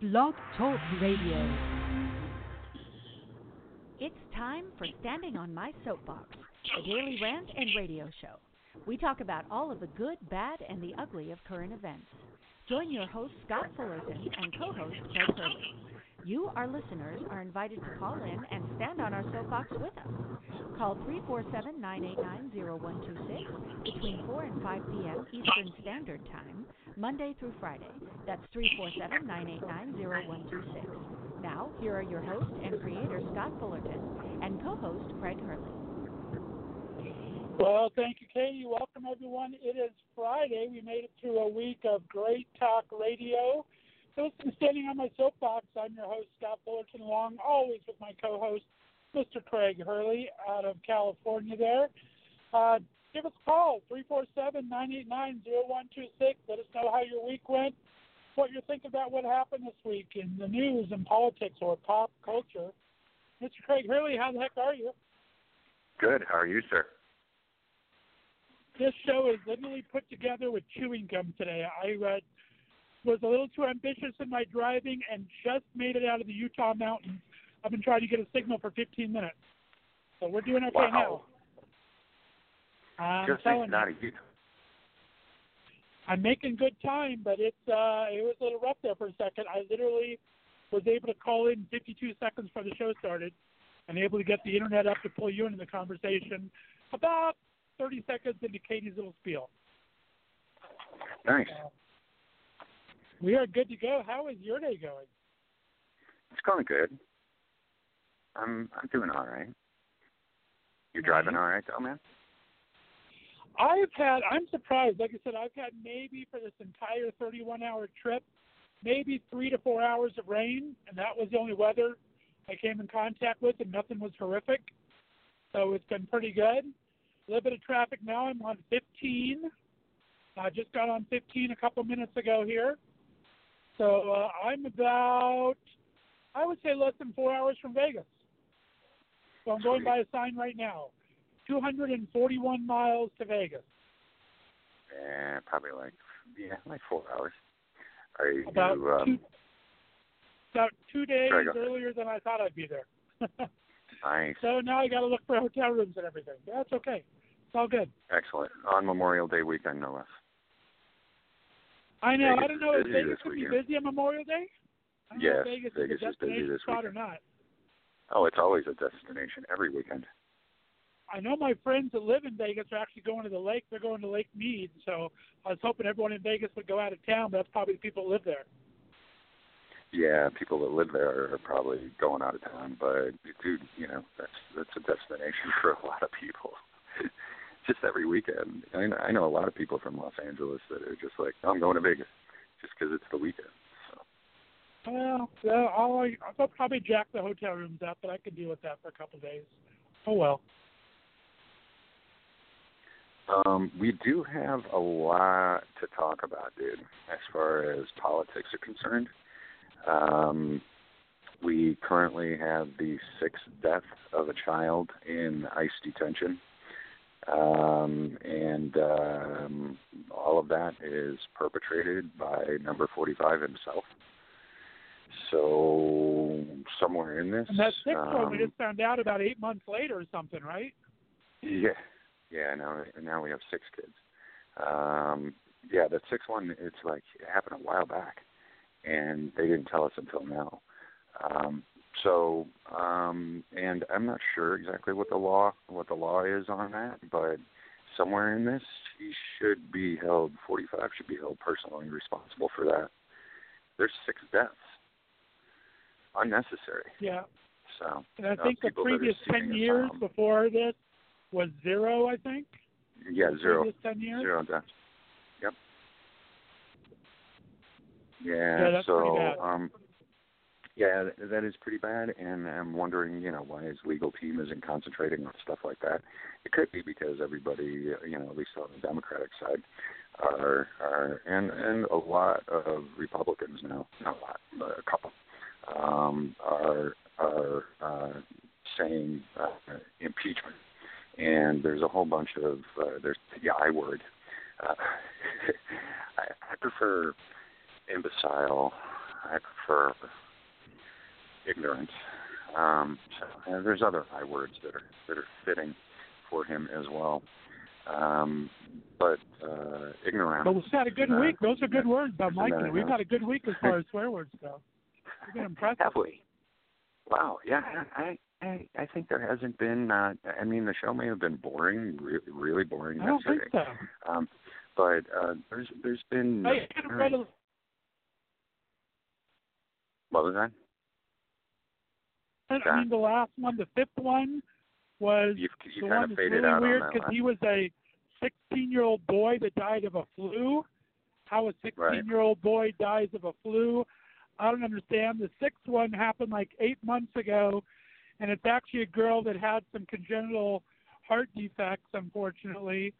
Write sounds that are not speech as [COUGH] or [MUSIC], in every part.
Blog Talk Radio. It's time for Standing on My Soapbox, a daily rant and radio show. We talk about all of the good, bad, and the ugly of current events. Join your host, Scott Fullerton, and co host, Craig Hurley. You, our listeners, are invited to call in and stand on our soapbox with us. Call 347 989 0126 between 4 and 5 p.m. Eastern Standard Time, Monday through Friday. That's 347 989 0126. Now, here are your host and creator, Scott Fullerton, and co host, Craig Hurley. Well, thank you, Katie. Welcome, everyone. It is Friday. We made it through a week of great talk radio. So, standing on my soapbox, I'm your host, Scott Fullerton, along always with my co host, Mr. Craig Hurley, out of California there. Uh, give us a call, 347 989 0126. Let us know how your week went, what you're thinking about what happened this week in the news and politics or pop culture. Mr. Craig Hurley, how the heck are you? Good. How are you, sir? This show is literally put together with chewing gum today. I uh, was a little too ambitious in my driving and just made it out of the Utah mountains. I've been trying to get a signal for 15 minutes, so we're doing okay wow. now. I'm Just telling not you, a Utah. I'm making good time, but it's uh, it was a little rough there for a second. I literally was able to call in 52 seconds before the show started, and able to get the internet up to pull you into the conversation about 30 seconds into Katie's little spiel. Nice. Uh, we are good to go. How is your day going? It's going good. I'm I'm doing all right. You're driving all right, though, man? I've had, I'm surprised. Like I said, I've had maybe for this entire 31 hour trip, maybe three to four hours of rain, and that was the only weather I came in contact with, and nothing was horrific. So it's been pretty good. A little bit of traffic now. I'm on 15. I just got on 15 a couple minutes ago here. So uh, I'm about, I would say, less than four hours from Vegas. So I'm going by a sign right now. 241 miles to Vegas. Yeah, probably like yeah, like four hours. Are you About um, two, about two days Sorry, go ahead. earlier than I thought I'd be there. [LAUGHS] nice? so now I got to look for hotel rooms and everything. That's okay. It's all good. Excellent. On Memorial Day weekend, no less. I know. Vegas I don't know if Vegas this will be busy on Memorial Day. I don't know Yes, if Vegas, Vegas is a is busy this spot or not. Oh, it's always a destination every weekend. I know my friends that live in Vegas are actually going to the lake. They're going to Lake Mead. So I was hoping everyone in Vegas would go out of town, but that's probably the people that live there. Yeah, people that live there are probably going out of town, but dude, you know that's that's a destination [LAUGHS] for a lot of people. [LAUGHS] just every weekend. I know, I know a lot of people from Los Angeles that are just like, I'm going to Vegas just because it's the weekend. So Well, yeah, I'll, I'll probably jack the hotel rooms up, but I can deal with that for a couple of days. Oh well. um, we do have a lot to talk about, dude, as far as politics are concerned. Um, we currently have the sixth death of a child in ICE detention. Um, and um, all of that is perpetrated by number 45 himself. So somewhere in this, And that sixth one we um, just found out about eight months later or something, right? yeah, yeah. Now, now we have six kids. Um, yeah, that sixth one, it's like it happened a while back, and they didn't tell us until now. Um, so, um, and I'm not sure exactly what the law what the law is on that, but somewhere in this, he should be held. 45 should be held personally responsible for that. There's six deaths, unnecessary. Yeah. So, And I think the people that are previous ten years asylum. before this was zero. I think. yeah, zero. Previous ten years. Zero deaths. Yep. Yeah, Yeah, that's so um yeah, that is pretty bad and I'm wondering, you know, why his legal team isn't concentrating on stuff like that. It could be because everybody, you know, at least on the Democratic side are are and and a lot of Republicans now, not a lot, but a couple um are are uh saying uh, impeachment. And there's a whole bunch of uh, there's the I word. Uh, [LAUGHS] I, I prefer imbecile I prefer ignorant. Um, so, and there's other I words that are that are fitting for him as well. Um, but uh, ignorant. But we've had a good uh, week. Those are good words. Another it. We've had a good week as far as [LAUGHS] swear words go. We've been impressed. Have we? Wow. Yeah. I I I think there hasn't been. Uh, I mean, the show may have been boring, re- really boring I don't think so. Um, but uh, there's there's been. Read a, What was that? I mean, the last one, the fifth one, was You you the kind one of that's faded really weird because he was a 16-year-old boy that died of a flu. How a 16-year-old boy dies of a flu, I don't understand. The sixth one happened like eight months ago, and it's actually a girl that had some congenital heart defects, unfortunately.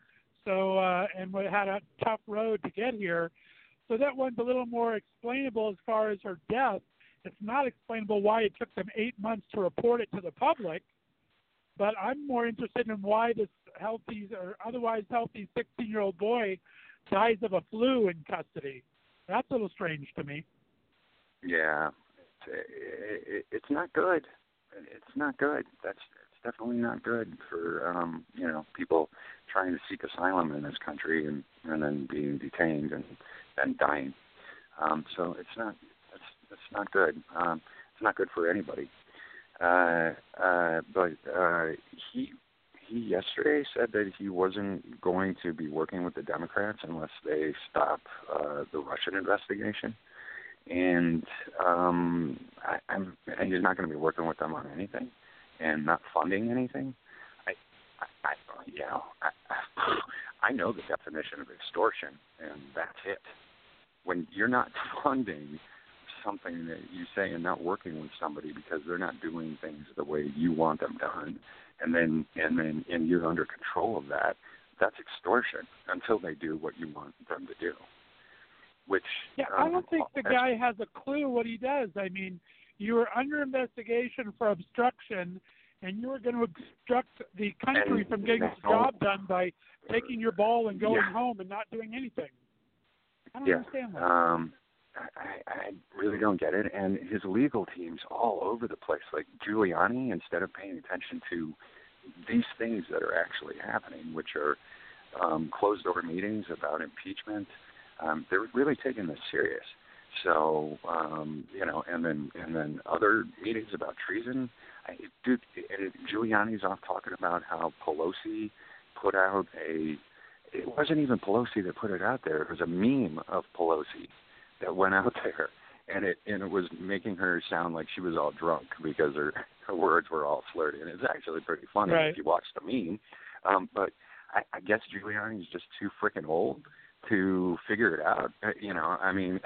So uh, and we had a tough road to get here. So that one's a little more explainable as far as her death. It's not explainable why it took them eight months to report it to the public but I'm more interested in why this healthy or otherwise healthy 16 year old boy dies of a flu in custody. That's a little strange to me. Yeah, it's, it, it's not good. It's not good. That's it's definitely not good for um, you know people trying to seek asylum in this country and and then being detained and then dying. Um, so it's not it's not good. Um, it's not good for anybody. Uh, uh, but uh, he he yesterday said that he wasn't going to be working with the Democrats unless they stop uh, the Russian investigation and um I, I'm and he's not going to be working with them on anything and not funding anything. I I, I you know I, [SIGHS] I know the definition of extortion and that's it. When you're not [LAUGHS] funding something that you say and not working with somebody because they're not doing things the way you want them done and then and then and you're under control of that, that's extortion until they do what you want them to do. Which Yeah, um, I don't think the guy has a clue what he does. I mean, you were under investigation for obstruction, and you were going to obstruct the country from getting its job done by taking your ball and going Yeah. home and not doing anything. I don't yeah. understand that. Um, I, I really don't get it. And his legal team's all over the place. Like Giuliani, instead of paying attention to these things that are actually happening, which are um, closed door meetings about impeachment, um, they're really taking this serious. So um, you know, and then and then other meetings about treason. I, dude, and Giuliani's off talking about how Pelosi put out a. It wasn't even Pelosi that put it out there. It was a meme of Pelosi that went out there, and it and it was making her sound like she was all drunk because her her words were all slurred. And it's actually pretty funny Right. if you watch the meme. Um, but I, I guess Giuliani's just too freaking old to figure it out. Uh, You know, I mean,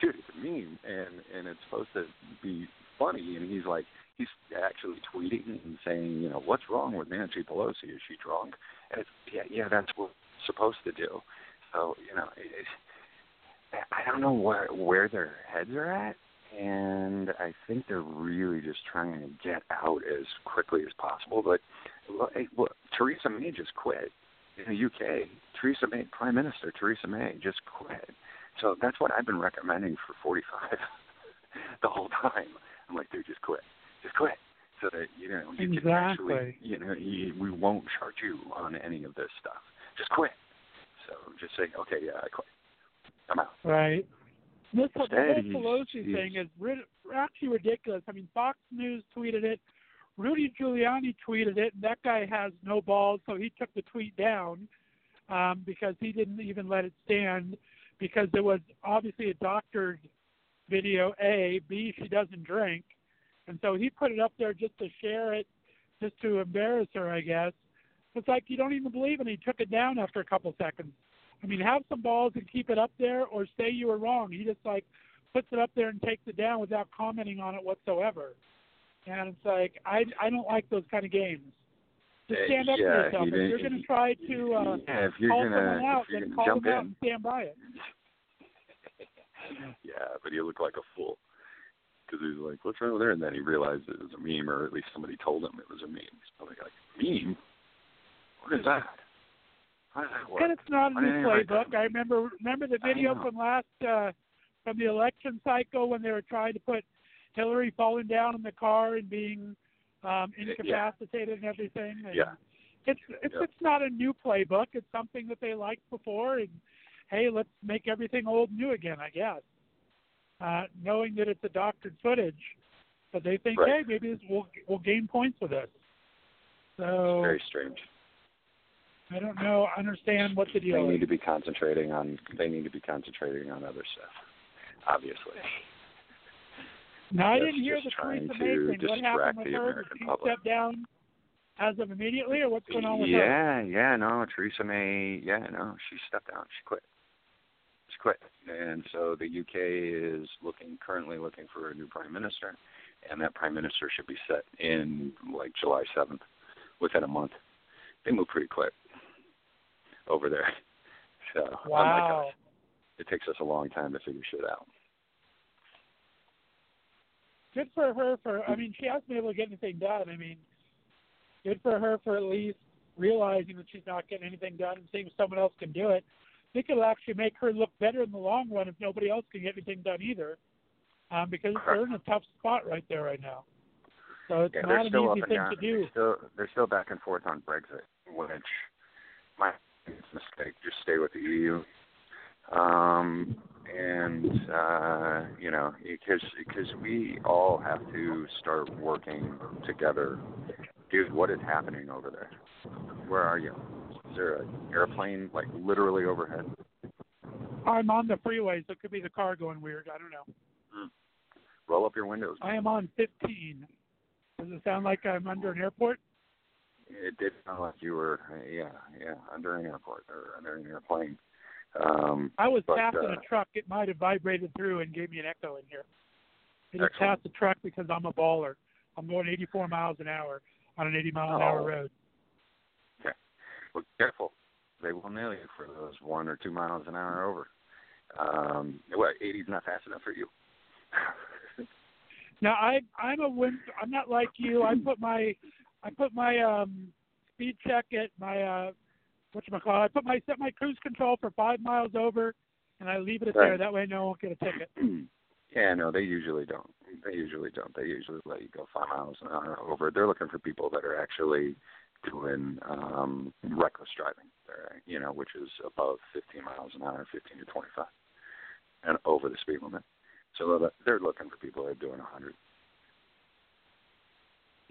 dude, it's a meme, and and it's supposed to be funny, and he's like, he's actually tweeting and saying, you know, what's wrong with Nancy Pelosi? Is she drunk? And it's yeah, yeah, that's what we're supposed to do. So you know, it, it, I don't know where where their heads are at, and I think they're really just trying to get out as quickly as possible. But well, hey, look, Theresa May just quit in the UK. Theresa May, Prime Minister Theresa May, just quit. So that's what I've been recommending for 45 [LAUGHS] the whole time. I'm like, dude, just quit, just quit, so that you know you can actually, you know, you, we won't charge you on any of this stuff. Just quit. So just say, okay, yeah, I quit. Right. This whole, whole Pelosi thing is actually ridiculous. I mean, Fox News tweeted it, Rudy Giuliani tweeted it, and that guy has no balls, so he took the tweet down um, because he didn't even let it stand because there was obviously a doctored video. A, B, she doesn't drink, and so he put it up there just to share it, just to embarrass her, I guess. It's like you don't even believe it. He took it down after a couple seconds. I mean, have some balls and keep it up there, or say you were wrong. He just like puts it up there and takes it down without commenting on it whatsoever. And it's like I I don't like those kind of games. Just Uh, stand up yeah, for yourself. If you're going to try to uh, yeah, if you're call gonna someone out, if you're then call jump them out in, and stand by it. yeah, but he looked like a fool because he was like, "What's wrong with there?" And then he realized it was a meme, or at least somebody told him it was a meme. He's probably like, "Meme? What is that? How does that work?" And it's not in Why the didn't I write playbook. I remember remember the video from last uh from the election cycle when they were trying to put Hillary falling down in the car and being um, incapacitated and everything. And Yeah. It's it's Yeah. it's not a new playbook. It's something that they liked before, and hey, let's make everything old new again. I guess, uh, knowing that it's a doctored footage, but they think, Right. hey, maybe this, we'll we'll gain points with this. So Very strange. I don't know, understand what the They need is. to be concentrating on. They need to be concentrating on other stuff. Obviously. Now I didn't hear the trying Theresa to May thing. What distract happened with the her? American Did she public. step down as of immediately, or what's going on with her? yeah, yeah, no, Theresa May, yeah, no, she stepped down. She quit. She quit, and so the UK is looking currently looking for a new prime minister, and that prime minister should be set in like July seventh, within a month. They move pretty quick over there. So unlike Wow. us, it takes us a long time to figure shit out. good for her for I mean she hasn't been able to get anything done. I mean good for her for at least realizing that she's not getting anything done and seeing if someone else can do it. I think it'll actually make her look better in the long run if nobody else can get anything done either. Um, because they're in a tough spot right there right now. So it's Yeah, not an easy thing down. to do. They're still they're still back and forth on Brexit, which my it's a mistake. Just stay with the EU. Um, and uh, you know, because because we all have to start working together. Dude, what is happening over there? Where are you? Is there an airplane like literally overhead? I'm on the freeway, so it could be the car going weird. I don't know. Roll up your windows. I am on 15. Does it sound like I'm under an airport? It did sound like you were, yeah, yeah, under an airport or under an airplane. Um, I was But, passing uh, a truck. It might have vibrated through and gave me an echo in here. It just passed the truck because I'm a baller. I'm going 84 miles an hour on an 80 mile an hour Oh. road. Okay. Well, careful. They will nail you for those one or two miles an hour over. Um, what, 80's not fast enough for you? [LAUGHS] Now I I'm a win. I'm not like you. I put my I put my um speed check at my uh what you call I put my set my cruise control for five miles over, and I leave it at there. That way, no one won't get a ticket. [CLEARS THROAT] yeah, no, they usually don't. They usually don't. They usually let you go five miles an hour over. They're looking for people that are actually doing um reckless driving. They're, you know, which is above 15 miles an hour, 15 to 25, and over the speed limit. So they're- they're looking for people that are doing 100.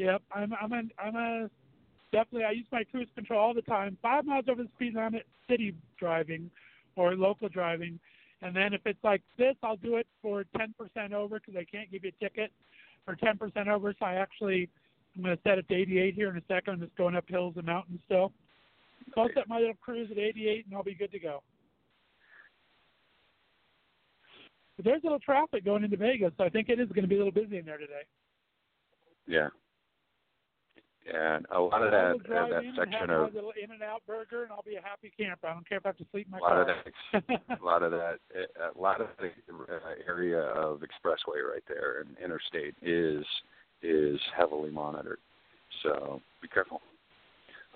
Yep, I'm I'm a I'm a definitely I use my cruise control all the time. Five miles over the speed limit, city driving or local driving, and then if it's like this, I'll do it for ten percent over because I can't give you a ticket for ten percent over. So I actually I'm going to set it to 88 here in a second. I'm just going up hills and mountains still. So I'll set my little cruise at 88 and I'll be good to go. But there's a little traffic going into Vegas, so I think it is going to be a little busy in there today. Yeah. And a lot of that uh, that in and section have of my little In-N-Out burger, and I'll be a happy camper. I don't care if I have to sleep in my a lot car. of that a lot of that a lot of the uh, area of expressway right there and interstate is is heavily monitored. So be careful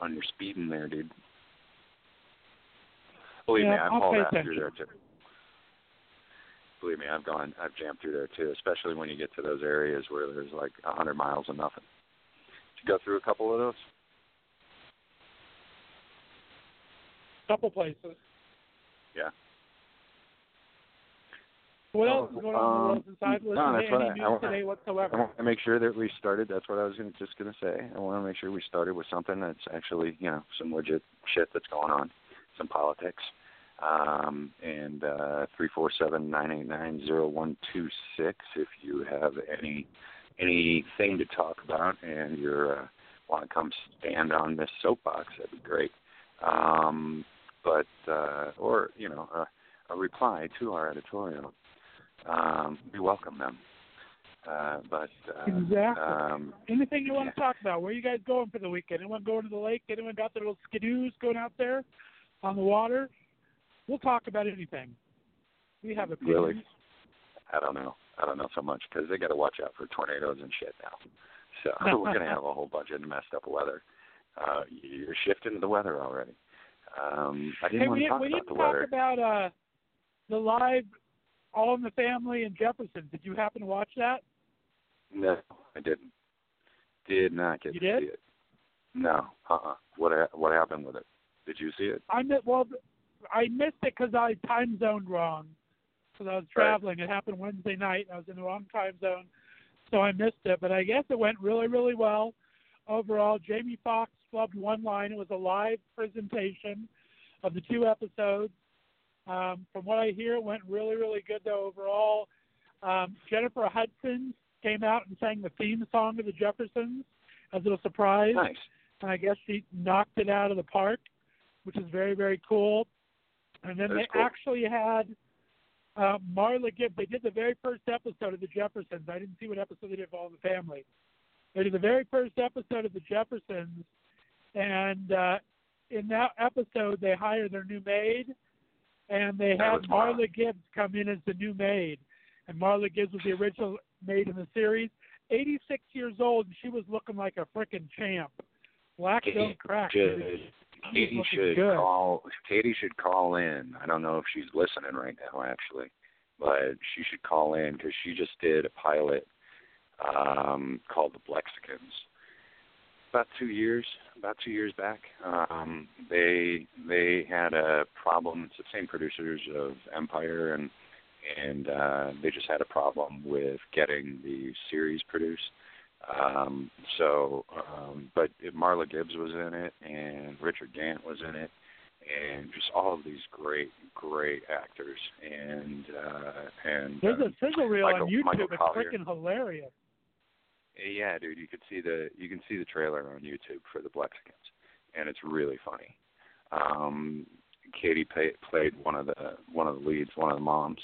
on your speeding there, dude. Believe me, I've hauled pay through there too. Believe me, I've gone, I've jammed through there too, especially when you get to those areas where there's like a hundred miles of nothing. Go through a couple of those? couple places. Yeah. What else is going on in the world Um, listened no, to that's what any I- I want- today I want to make sure that we started. That's what I was gonna, just going to say. I want to make sure we started with something that's actually, you know, some legit shit that's going on, some politics. Um, and uh, three four seven nine eight nine zero one two six. If you have any anything to talk about and you're uh, want to come stand on this soapbox, that'd be great. Um, but uh, or you know a, a reply to our editorial. Um, we welcome them. Uh, but uh, Exactly. um, Anything you want to talk about? Where are you guys going for the weekend? Anyone going to the lake? Anyone got their little skidoos going out there on the water? We'll talk about anything. We have a Really? I don't know. I don't know so much because they got to watch out for tornadoes and shit now. So [LAUGHS] we're gonna have a whole bunch of messed up weather. Uh, you're shifting the weather already. Um, I didn't Hey, want to talk we about didn't the talk weather. about uh, the live All in the Family and Jefferson. Did you happen to watch that? No, I didn't. Did not get You to did? see it. No. Uh-uh. What ha- what happened with it? Did you see it? I mi- well, I missed it because I time zoned wrong. Because I was Right. traveling. It happened Wednesday night. I was in the wrong time zone, so I missed it. But I guess it went really, really well. Overall, Jamie Foxx flubbed one line. It was a live presentation of the two episodes. Um, from what I hear, it went really, really good though overall. Um, Jennifer Hudson came out and sang the theme song of the Jeffersons as a surprise Nice. and I guess she knocked it out of the park, which is very very cool. And then That they cool. actually had uh, Marla Gibbs. They did the very first episode of the Jeffersons. I didn't see what episode they did of All in the Family. They did the very first episode of the Jeffersons, and uh, in that episode they hired their new maid, and they That had wild. Marla Gibbs come in as the new maid. And Marla Gibbs was the original maid in the series. 86 years old, and she was looking like a frickin' champ. Black don't crack. Was Katie should good. call. Katie should call in. I don't know if she's listening right now, actually, but she should call in because she just did a pilot um, called The Blexicans. About two years, about two years back, um, they they had a problem. It's the same producers of Empire, and and uh, they just had a problem with getting the series produced. Um, so, um, but Marla Gibbs was in it, and Richard Gant was in it, and just all of these great, great actors. And uh, and There's a sizzle reel Michael- on YouTube. Michael it's Collier. freaking hilarious. yeah, dude, you could see the you can see the trailer on YouTube for the Blexicans, and it's really funny. Um, Katie pay, played one of the one of the leads, one of the moms,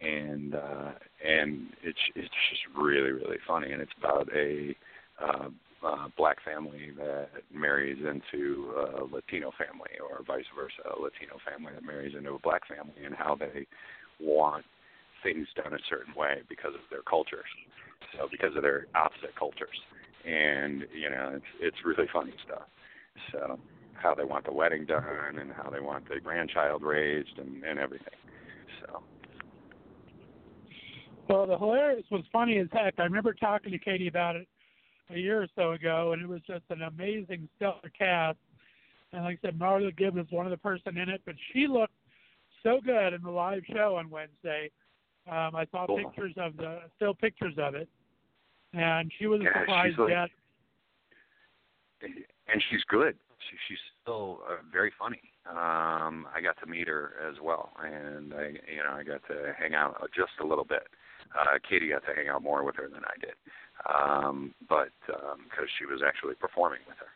and uh, and it's it's just really really funny, and it's about a uh, uh, black family that marries into a Latino family, or vice versa, a Latino family that marries into a black family, and how they want things done a certain way because of their cultures, so because of their opposite cultures, and you know it's it's really funny stuff. So how they want the wedding done and how they want the grandchild raised and and everything. So Well, the hilarious was funny as heck. I remember talking to Katie about it a year or so ago, and it was just an amazing, stellar cast. And like I said, Marla Gibbs was one of the person in it, but she looked so good in the live show on Wednesday. Um, I saw Cool. pictures of the still pictures of it, and she was a Yeah, surprise like- guest. and she's good. She, she's still uh, very funny. Um, I got to meet her as well, and I, you know, I got to hang out just a little bit. Uh, Katie got to hang out more with her than I did, um, but because she was actually performing with her.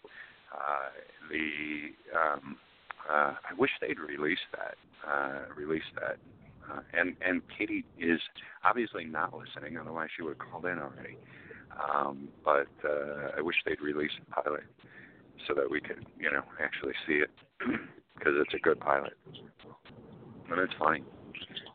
Uh, the um, uh, I wish they'd release that. Uh, release that. Uh, and and Katie is obviously not listening, otherwise she would have called in already. Um, but uh, I wish they'd release a pilot so that we could, you know, actually see it [CLEARS THROAT] because it's a good pilot and it's funny.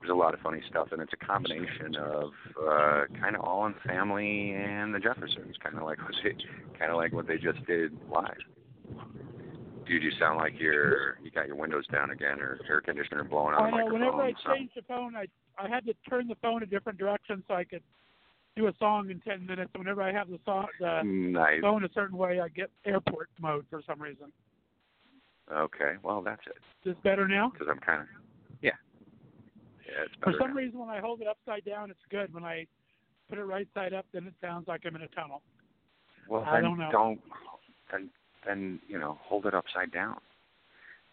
There's a lot of funny stuff, and it's a combination of uh, kind of All in the Family and the Jeffersons, kind of like what they, kind of like what they just did live. Dude, you sound like you're you got your windows down again, or air conditioner blowing on I the know. Whenever I changed the phone, I I had to turn the phone a different direction so I could do a song in ten minutes. And whenever I have the song the Nice. phone a certain way, I get airport mode for some reason. Okay, well that's it. Is this better now? Because I'm kind of yeah, For some now. reason, when I hold it upside down, it's good. When I put it right side up, then it sounds like I'm in a tunnel. Well, I then don't know. don't then then you know hold it upside down.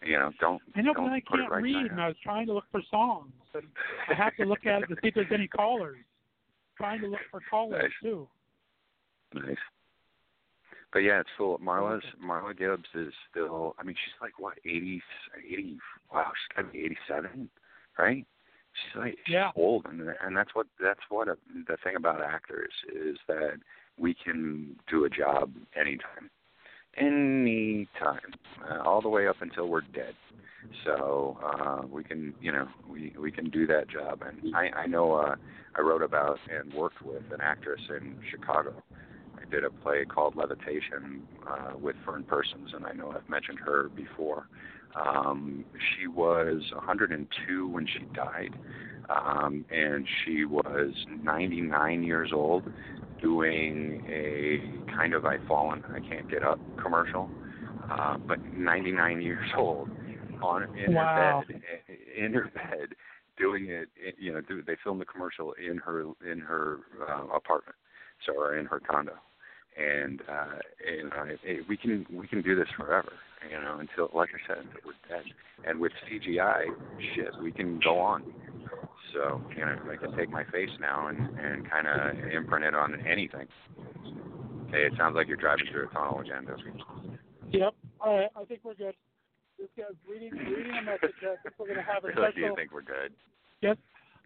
You know, don't I know, but don't then I can't right read, and. I was trying to look for songs. And I have to look at it to see if there's any callers. Trying to look for callers Nice. too. Nice. But yeah, it's full. Marla's Marla Gibbs is still. I mean, she's like what eighty, eighty. Wow, she's got to be eighty-seven, right? She's like she's Yeah. old, and and that's what that's what a, the thing about actors is that we can do a job anytime, anytime, uh, all the way up until we're dead. So uh, we can, you know, we we can do that job. And I I know uh, I wrote about and worked with an actress in Chicago. I did a play called Levitation uh, with Fern Persons, and I know I've mentioned her before. Um, she was 102 when she died. um, and she was 99 years old, doing a kind of "I fallen, I can't get up" commercial, uh, but 99 years [LAUGHS] old on in wow. her bed in her bed doing it you know do, they filmed the commercial in her in her uh, apartment so or in her condo and uh and I, we can we can do this forever you know until like i said until we're dead and with cgi shit we can go on so you know i can take my face now and and kind of imprint it on anything hey it sounds like you're driving through a tunnel again doesn't it yep all right i think we're good this guy's reading reading a message. I think we're going to have a [LAUGHS] really, special. do you think we're good? Yes.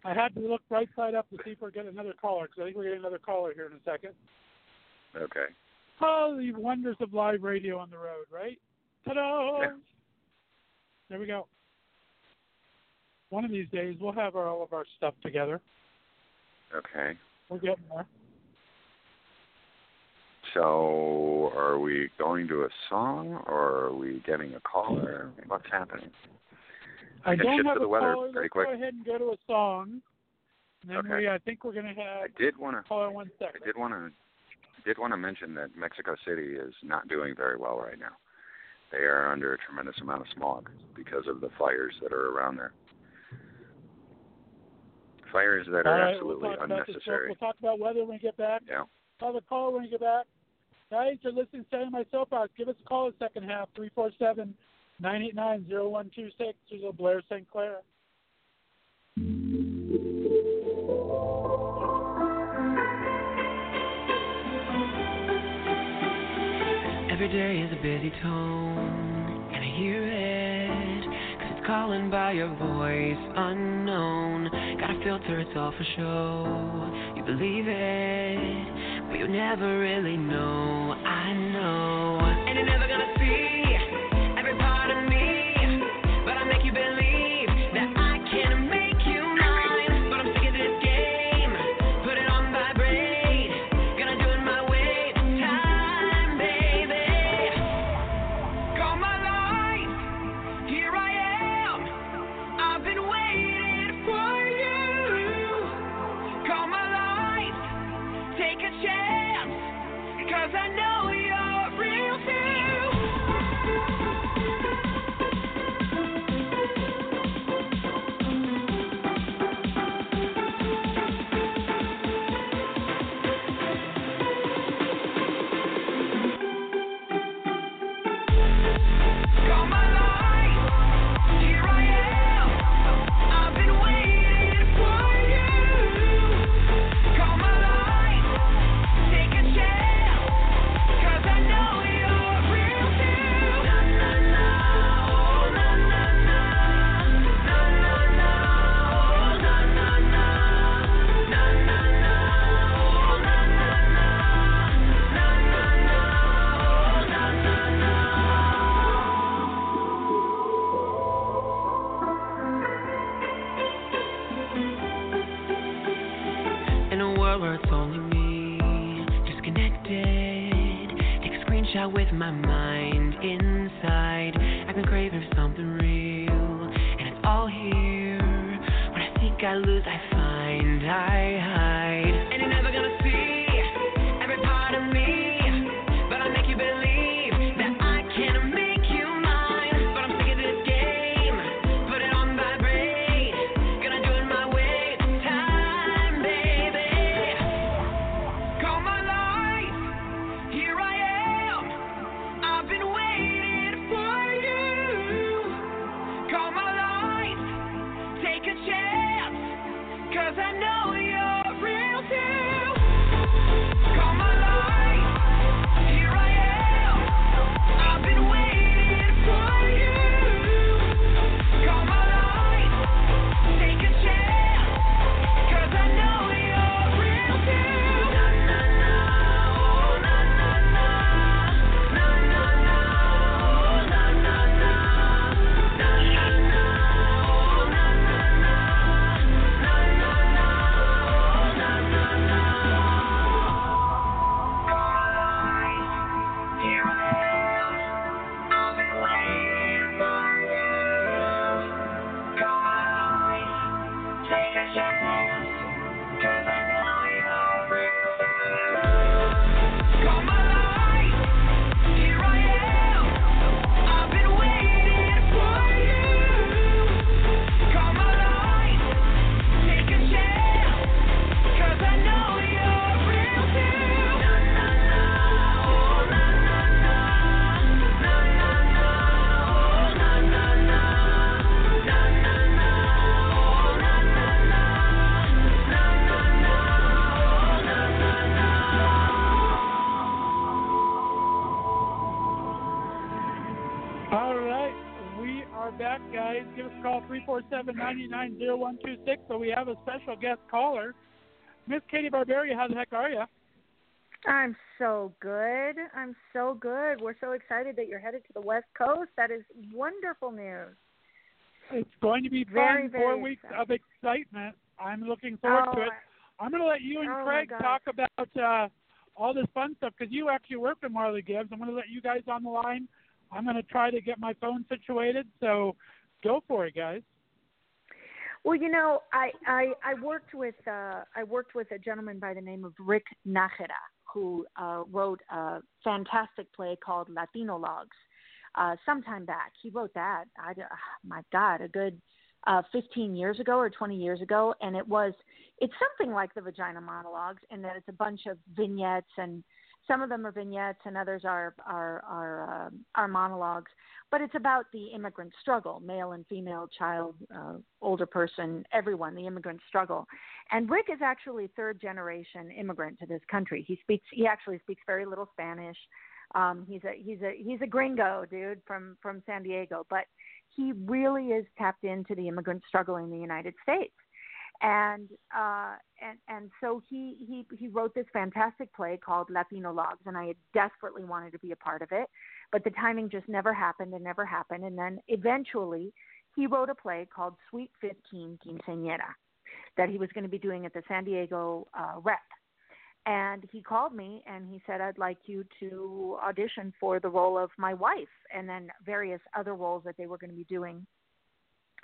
I had to look right side up to see if we're getting another caller because I think we're getting another caller here in a second. Okay. Oh, the wonders of live radio on the road, right? Ta-da! There we go. One of these days we'll have our, all of our stuff together. Okay. We're getting there. So, are we going to a song or are we getting a caller? What's happening? I, can don't shift have to the a weather caller. Let's quick. go ahead and go to a song. And then Okay. we, I think we're going to have I did want to. caller one I did want to. Did want to mention that Mexico City is not doing very well right now. They are under a tremendous amount of smog because of the fires that are around there. Fires that All are right, absolutely we'll talk About this. unnecessary. We'll talk about weather when we get back. Yeah. Have a call when we get back. Guys, you're listening to Standing My Soapbox. Give us a call in the second half, 347 989 0126. There's a Blair St. Clair. Every day is a busy tone, and I hear it. Cause it's calling by your voice, unknown. Gotta filter, it's all for show. You believe it, but you never really know. I know. And you're never gonna see cause I know you're real 947 999 So we have a special guest caller. Miss Katie Barberi, how the heck are you? I'm so good. I'm so good. We're so excited that you're headed to the West Coast. That is wonderful news. It's going to be fun. Very, very Four weeks exciting. of excitement. I'm looking forward oh, to it. Oh, I'm going to let you and oh Craig talk about uh, all this fun stuff because you actually work with Marla Gibbs. I'm going to let you guys on the line. I'm going to try to get my phone situated. So go for it, guys. Well, you know, I I, I worked with uh, I worked with a gentleman by the name of Rick Nájera who uh, wrote a fantastic play called Latinologues. Uh, sometime back, he wrote that. I, uh, my God, a good uh, 15 years ago or 20 years ago, and it was it's something like the Vagina Monologues in that it's a bunch of vignettes and some of them are vignettes and others are are are um are monologues but it's about the immigrant struggle male and female child uh, older person everyone the immigrant struggle. And rick is actually third generation immigrant to this country. He speaks he actually speaks very little spanish. Um he's a he's a he's a gringo dude from from san diego but he really is tapped into the immigrant struggle in the united states and uh and and so he he he wrote this fantastic play called Latinologues and I had desperately wanted to be a part of it but the timing just never happened and never happened. And then eventually he wrote a play called Sweet 15 Quinceañera that he was going to be doing at the San Diego uh rep. And he called me and he said I'd like you to audition for the role of my wife and then various other roles that they were going to be doing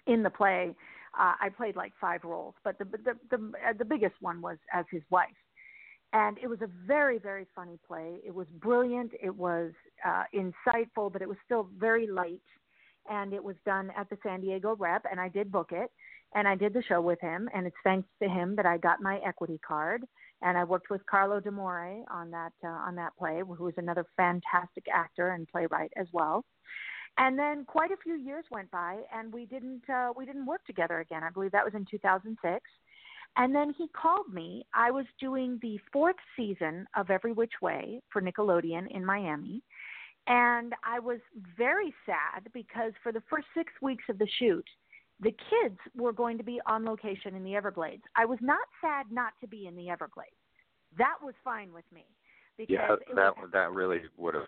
in the play uh, I played like five roles, but the the the, uh, the biggest one was as his wife, and it was a very very funny play. It was brilliant. It was uh, insightful, but it was still very light, and it was done at the San Diego Rep, and I did book it, and I did the show with him, and it's thanks to him that I got my equity card, and I worked with Carlo Demore on that uh, on that play, who is another fantastic actor and playwright as well and then quite a few years went by and we didn't uh, we didn't work together again. I believe that was in 2006 and then he called me. I was doing the fourth season of Every Witch Way for nickelodeon in miami. And i was very sad because for the first six weeks of the shoot the kids were going to be on location in the everglades. I was not sad not to be in the everglades. That was fine with me because Yeah, that was, that really would have.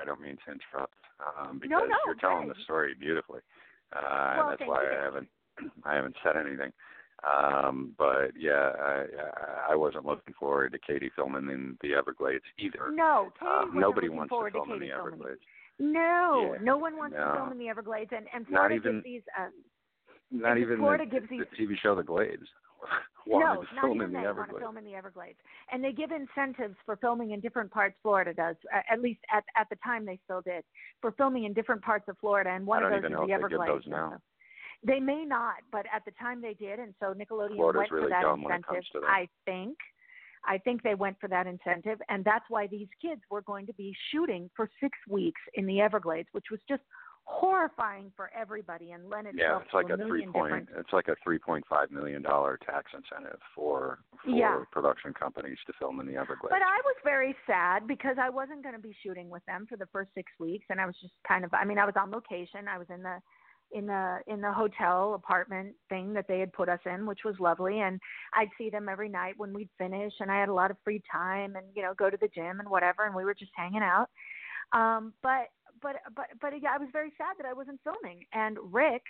I don't mean to interrupt, um, because No, no, you're telling the story beautifully. Uh, Well, that's why you. I haven't I haven't said anything. Um, but yeah, I, I wasn't looking forward to Katie filming in the Everglades either. no Katie Um, wasn't nobody looking wants forward to film in Katie the filming. Everglades. No, Yeah, no one wants no. to film in the Everglades, and and Not Florida even- gives these. Uh, Not even Florida the, gives the these- TV show The Glades [LAUGHS] no, wanted to not film even in the they want to film in the Everglades, and they give incentives for filming in different parts. Florida does, at least at at the time they still did, for filming in different parts of Florida, and one I of those even is know the they Everglades. those now. so- They may not, but at the time they did, and so Nickelodeon Florida's went really for that dumb when it incentive. to that. I think. I think they went for that incentive, and that's why these kids were going to be shooting for six weeks in the Everglades, which was just horrifying for everybody and lent Yeah, it's like to a a three point. different. It's like a three point five million dollar tax incentive for for Yeah. production companies to film in the Everglades. But I was very sad because I wasn't going to be shooting with them for the first six weeks, and I was just kind of. I mean, I was on location. I was in the in the in the hotel apartment thing that they had put us in, which was lovely, and I'd see them every night when we'd finish, and I had a lot of free time, and you know, go to the gym and whatever, and we were just hanging out. Um, but but but but yeah, I was very sad that I wasn't filming, and Rick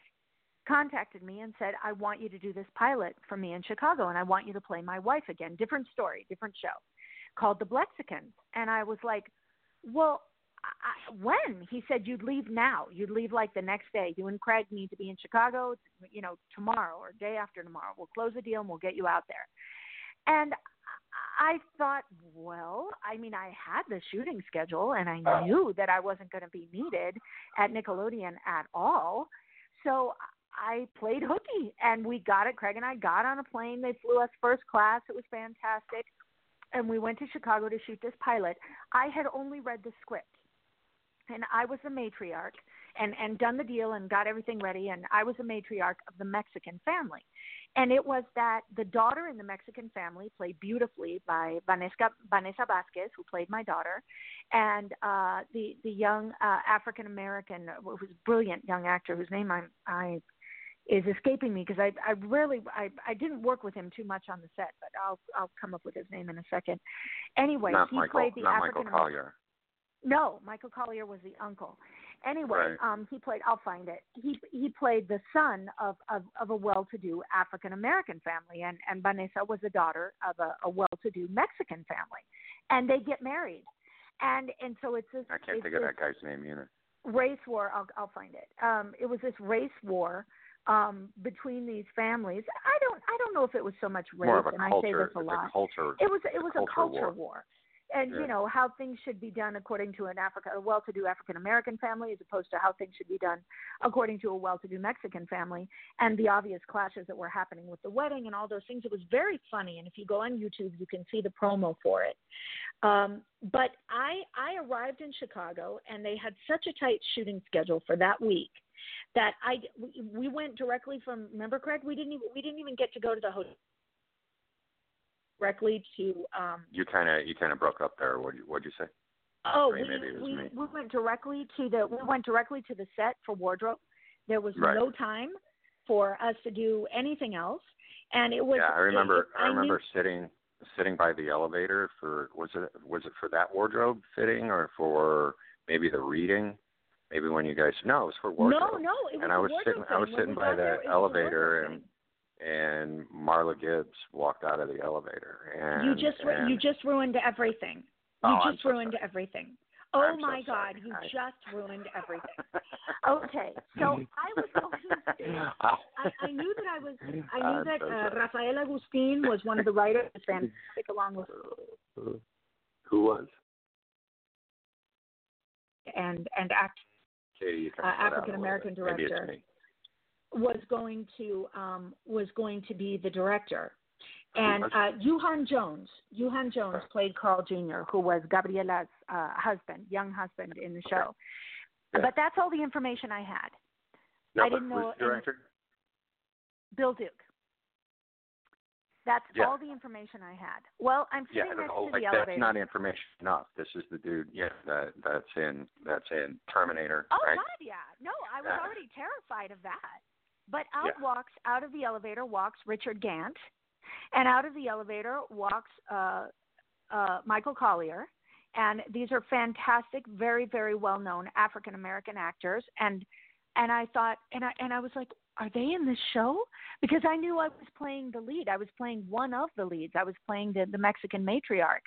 contacted me and said, I want you to do this pilot for me in Chicago, and I want you to play my wife again. Different story, different show, called The Blexicans. And I was like, well, I, when? He said, you'd leave now. You'd leave like the next day. You and Craig need to be in Chicago, you know, tomorrow or day after tomorrow. We'll close the deal and we'll get you out there. And I thought, well, I mean, I had the shooting schedule and I uh-huh. knew that I wasn't going to be needed at Nickelodeon at all. So I played hooky and we got it. Craig and I got on a plane. They flew us first class. It was fantastic. And we went to Chicago to shoot this pilot. I had only read the script and I was the matriarch and and done the deal and got everything ready, and I was a matriarch of the Mexican family, and it was that the daughter in the Mexican family played beautifully by Vanessa Vanessa Vasquez, who played my daughter, and uh, the the young uh, African American, who's a brilliant young actor whose name I'm I is escaping me because I I really I I didn't work with him too much on the set, but I'll I'll come up with his name in a second. Anyway, not he Michael, played the not African Michael Colyar. no, Michael Colyar was the uncle. Anyway, Right. um, he played. I'll find it. He he played the son of of, of a well-to-do African American family, and and Vanessa was the daughter of a, a well-to-do Mexican family, and they get married, and and so it's this. I can't think of that guy's name either. race war. I'll I'll find it. Um, it was this race war um between these families. I don't I don't know if it was so much race, More of a and I say culture. this a lot a culture. it was it was a a culture culture war. war, and Yeah. you know how things should be done according to an Africa a well-to-do African American family as opposed to how things should be done according to a well-to-do Mexican family, and the obvious clashes that were happening with the wedding and all those things. It was very funny, and if you go on YouTube, you can see the promo for it. Um, but I I arrived in Chicago, and they had such a tight shooting schedule for that week that I we, we went directly from remember Craig we didn't even we didn't even get to go to the hotel directly to um You kind of you kind of broke up there. What what you say? oh we, it was we me. we went directly to the we went directly to the set for wardrobe there was Right. no time for us to do anything else and it was yeah, I remember. it, I remember knew, sitting sitting by the elevator for was it was it for that wardrobe fitting or for maybe the reading? Maybe when you guys no, it was for wardrobe. no no it was and I was sitting thing. I was When sitting by the it was a elevator and thing. And Marla Gibbs walked out of the elevator and you just and, you just ruined everything you Oh, just so ruined sorry. everything oh I'm so my god you I- just ruined everything [LAUGHS] okay so i was going to I, I knew that I was. I knew I'm that so uh. Rafael Agustin was one of the writers, fantastic, along with Who was? and and act Katie, Uh, cut out a little African-American bit. Maybe it's director. Was going to um, was going to be the director. And uh, Yuhan Jones, Yuhan Jones played Carl Jr., who was Gabriela's uh, husband, young husband in the show. Yeah. But that's all the information I had. No, I didn't know the director? Bill Duke. That's Yeah. all the information I had. Well, I'm Yeah, sitting next no, to like the that's elevator. not information enough. This is the dude. Yeah, that that's in that's in Terminator. Oh right? God, yeah. No, I was Yeah. already terrified of that. But out Yeah. walks out of the elevator walks Richard Gant, and out of the elevator walks uh, uh, Michael Colyar, and these are fantastic, very very well known African American actors. And and I thought, and I and I was like, are they in this show? Because I knew I was playing the lead. I was playing one of the leads. I was playing the the Mexican matriarch,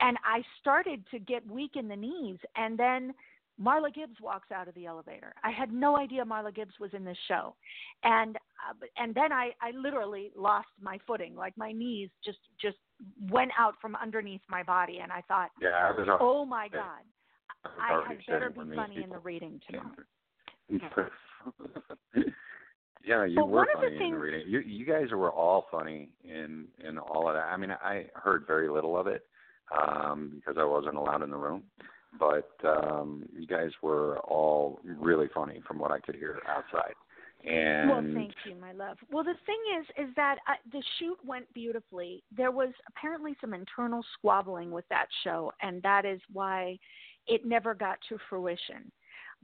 and I started to get weak in the knees, and then Marla Gibbs walks out of the elevator. I had no idea Marla Gibbs was in this show, and uh, and then I I literally lost my footing. Like my knees just just went out from underneath my body, and I thought, Yeah, I was. oh my Yeah. God, I I had better be funny in the reading tomorrow. [LAUGHS] yeah, you But were funny in the reading. You you guys were all funny in in all of that. I mean, I heard very little of it um, because I wasn't allowed in the room. But um, you guys were all really funny from what I could hear outside. And Well, thank you, my love. Well, the thing is, is that uh, the shoot went beautifully. There was apparently some internal squabbling with that show, and that is why it never got to fruition.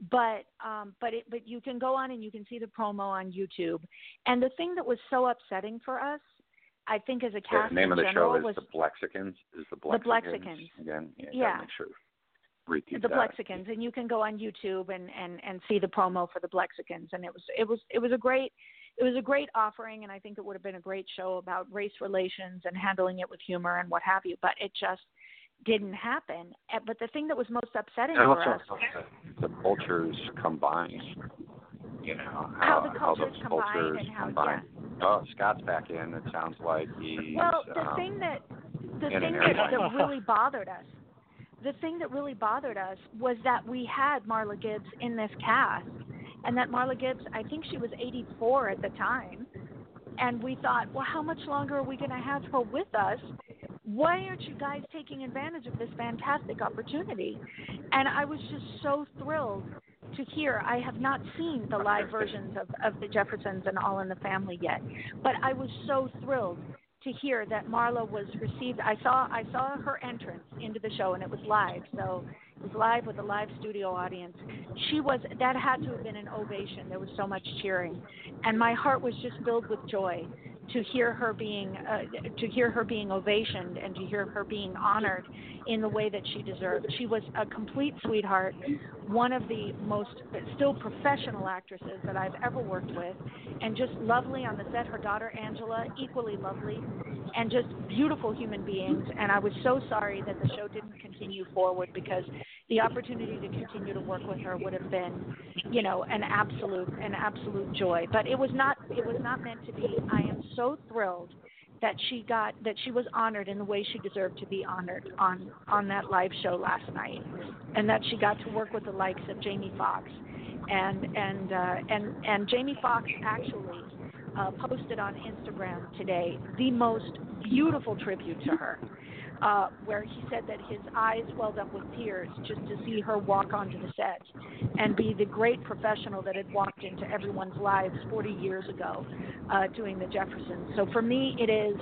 But um, but it, but you can go on and you can see the promo on YouTube. And the thing that was so upsetting for us, I think, as a cast. the name of the show is was the Blexicans. Is the Blexicans, The Blexicans, Blexicans. again? Yeah, Yeah. make sure. Repeat the that. Blexicans, and you can go on YouTube and and and see the promo for the Blexicans, and it was it was it was a great it was a great offering, and I think it would have been a great show about race relations and handling it with humor and what have you. But it just didn't happen. Uh, But the thing that was most upsetting And for us, the, the cultures combined, You know How the how cultures those combine cultures and how- combine. Oh, Scott's back in. It sounds like he's. well, the um, thing that the thing that, that really bothered us, the thing that really bothered us was that we had Marla Gibbs in this cast, and that Marla Gibbs, I think she was 84 at the time, and we thought, well, how much longer are we going to have her with us? Why aren't you guys taking advantage of this fantastic opportunity? And I was just so thrilled to hear. I have not seen the live versions of, of the Jeffersons and All in the Family yet, but I was so thrilled to hear that Marla was received. I saw I saw her entrance into the show, and it was live, so it was live with a live studio audience. She was that had to have been an ovation. There was so much cheering, and my heart was just filled with joy to hear her being uh, to hear her being ovationed and to hear her being honored in the way that she deserved. She was a complete sweetheart, one of the most still professional actresses that I've ever worked with, and just lovely on the set. Her daughter Angela, equally lovely, and just beautiful human beings. And I was so sorry that the show didn't continue forward because the opportunity to continue to work with her would have been, you know, an absolute an absolute joy. But it was not it was not meant to be. I am so thrilled that she got that she was honored in the way she deserved to be honored on on that live show last night, and that she got to work with the likes of Jamie Foxx, and and uh, and and Jamie Foxx actually uh, posted on Instagram today the most beautiful tribute to her uh, where he said that his eyes welled up with tears just to see her walk onto the set and be the great professional that had walked into everyone's lives 40 years ago uh, doing the Jeffersons. So for me, it is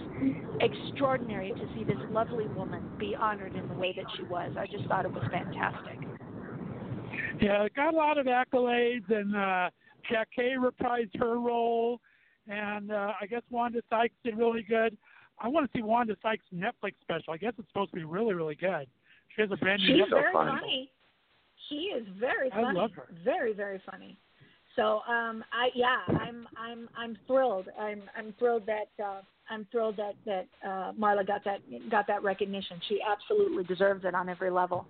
extraordinary to see this lovely woman be honored in the way that she was. I just thought it was fantastic. Yeah, got a lot of accolades, and uh, Jackée reprised her role, and uh, I guess Wanda Sykes did really good. I want to see Wanda Sykes' Netflix special. I guess it's supposed to be really, really good. She has a brand new. She's Netflix very funny. funny. She is very I funny. love her. Very, very funny. So, um, I yeah, I'm I'm I'm thrilled. I'm I'm thrilled that uh, I'm thrilled that that uh, Marla got that got that recognition. She absolutely deserves it on every level.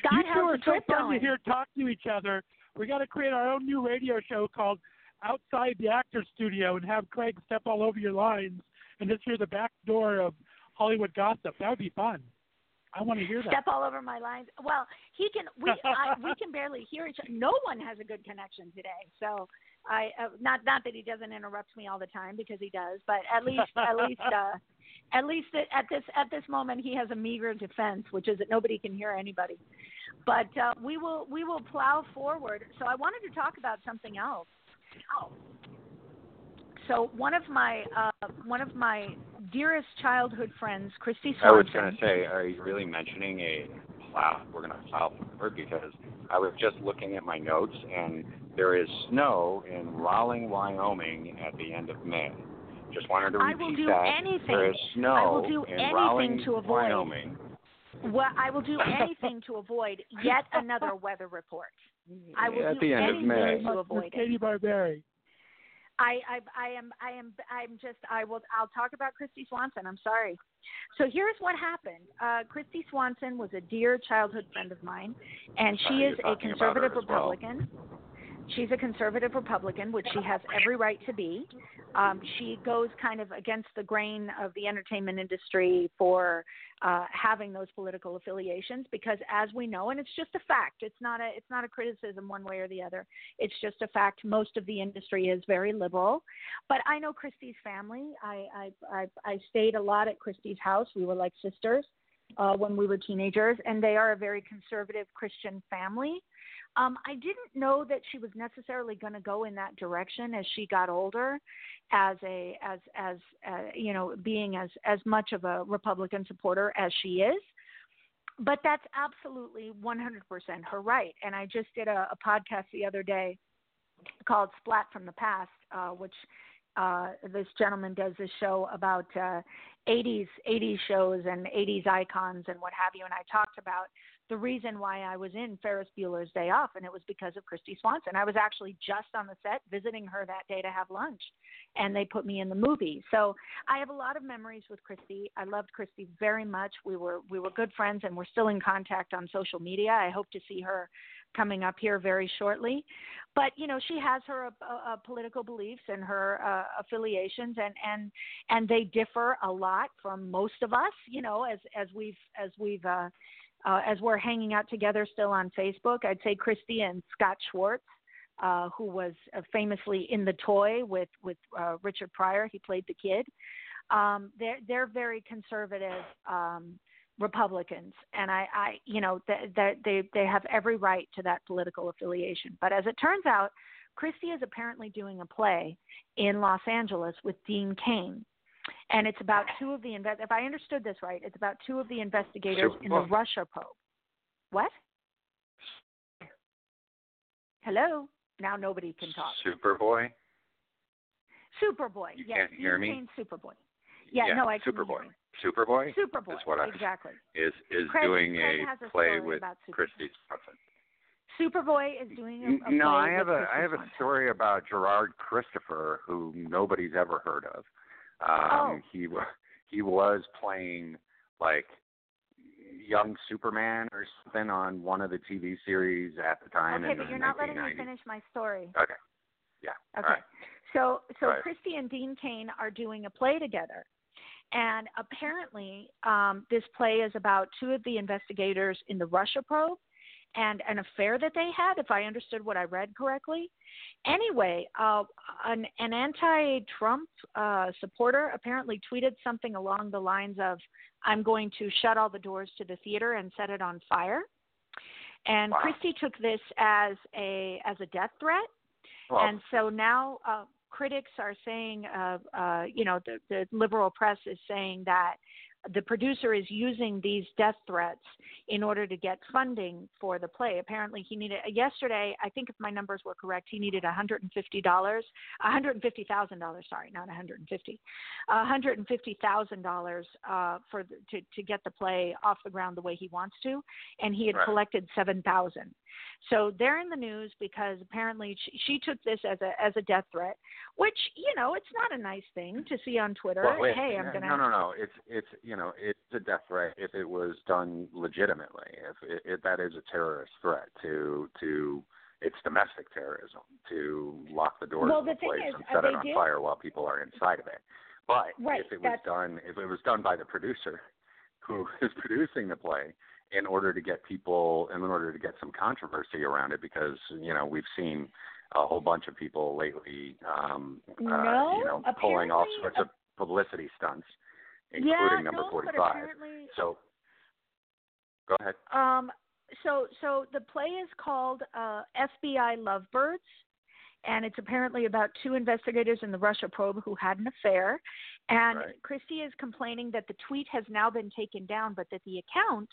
Scott, you two are so fun going? to hear talk to each other. We got to create our own new radio show called Outside the Actor Studio and have Craig step all over your lines and just hear the back door of Hollywood gossip. That would be fun. I want to hear that. Step all over my lines. Well, he can. We I, we can barely hear each. other. No one has a good connection today. So I uh, not not that he doesn't interrupt me all the time because he does, but at least at least uh, at least at this at this moment he has a meager defense, which is that nobody can hear anybody. But uh, we will we will plow forward. So I wanted to talk about something else. So one of my uh, one of my dearest childhood friends, Kristy Swanson. I was going to say, are you really mentioning a plow? We're going to plow forward because I was just looking at my notes, and there is snow in Rawlins, Wyoming, at the end of May. Just wanted to I repeat will do that. anything. There is snow I will do in anything Rawlins, to avoid- Wyoming. Well, I will do [LAUGHS] anything to avoid yet another weather report. I will At do the end of anything May. to Miss avoid it. Katie Barberi. I, I, I am, I am, I'm just, I will, I'll talk about Kristy Swanson. I'm sorry. So here's what happened. Uh, Kristy Swanson was a dear childhood friend of mine, and she is a talking about her conservative Republican. well. She's a conservative Republican, which she has every right to be. Um, she goes kind of against the grain of the entertainment industry for uh, having those political affiliations, because as we know, and it's just a fact, it's not a it's not a criticism one way or the other. It's just a fact. Most of the industry is very liberal, but I know Kristy's family. I I I, I stayed a lot at Kristy's house. We were like sisters uh, when we were teenagers, and they are a very conservative Christian family. Um, I didn't know that she was necessarily going to go in that direction as she got older, as a as as uh, you know being as as much of a Republican supporter as she is. But that's absolutely 100% her right. And I just did a, a podcast the other day called Splat from the Past, uh, which uh, this gentleman does this show about uh, 80s 80s shows and 80s icons and what have you. And I talked about the reason why I was in Ferris Bueller's Day Off, and it was because of Kristy Swanson. I was actually just on the set visiting her that day to have lunch, and they put me in the movie. So I have a lot of memories with Kristy. I loved Kristy very much. We were we were good friends, and we're still in contact on social media. I hope to see her coming up here very shortly. But you know, she has her uh, uh, political beliefs and her uh, affiliations, and and and they differ a lot from most of us. You know, as as we've as we've uh, uh, as we're hanging out together still on Facebook, I'd say Kristy and Scott Schwartz, uh, who was uh, famously in the toy with with uh, Richard Pryor. He played the kid. Um, they're they're very conservative um, Republicans, and I, I you know, that they, they they have every right to that political affiliation. But as it turns out, Kristy is apparently doing a play in Los Angeles with Dean Cain, and it's about two of the invest. If I understood this right, it's about two of the investigators in the Russia probe. What? Hello. Now nobody can talk. Superboy. Superboy. You yes, can't hear me? Superboy. Yeah, no, I can Superboy. Superboy. Superboy. That's what I exactly. is is Craig- doing Craig a a play with. Kristy Swanson. Superboy is doing a, a No, I have a I have a story about Gerard Christopher, who nobody's ever heard of. Um, Oh. He wa he was playing like young Superman or something on one of the TV series at the time Okay, but you're not letting me finish my story. Okay. Yeah. Okay. Right. So so Right. Kristy and Dean Cain are doing a play together. And apparently, um, this play is about two of the investigators in the Russia probe and an affair that they had, if I understood what I read correctly. Anyway, uh, an, an anti Trump uh, supporter apparently tweeted something along the lines of, I'm going to shut all the doors to the theater and set it on fire. And Wow. Kristy took this as a as a death threat Well, and so now uh, critics are saying, uh, uh, you know, the, the liberal press is saying that the producer is using these death threats in order to get funding for the play. Apparently, he needed yesterday. I think if my numbers were correct, he needed 150 dollars, 150 thousand dollars. Sorry, not 150, 150 thousand dollars uh, for the, to to get the play off the ground the way he wants to, and he had Right. collected seven thousand. So they're in the news because apparently she, she took this as a as a death threat, which you know it's not a nice thing to see on Twitter. well, wait, hey, I'm gonna No, no, no. It's it's you know it's a death threat if it was done legitimately. If it, it, that is a terrorist threat to to it's domestic terrorism to lock the doors Well, of the place is, and uh, set it on did- fire while people are inside of it. But Right, if it was done if it was done by the producer who [LAUGHS] is producing the play in order to get people in order to get some controversy around it because you know we've seen a whole bunch of people lately um uh, you know pulling all sorts of publicity stunts including yeah, number no, 45 so go ahead um, so so the play is called uh, FBI Lovebirds, and it's apparently about two investigators in the Russia probe who had an affair. And Right. Kristy is complaining that the tweet has now been taken down, but that the account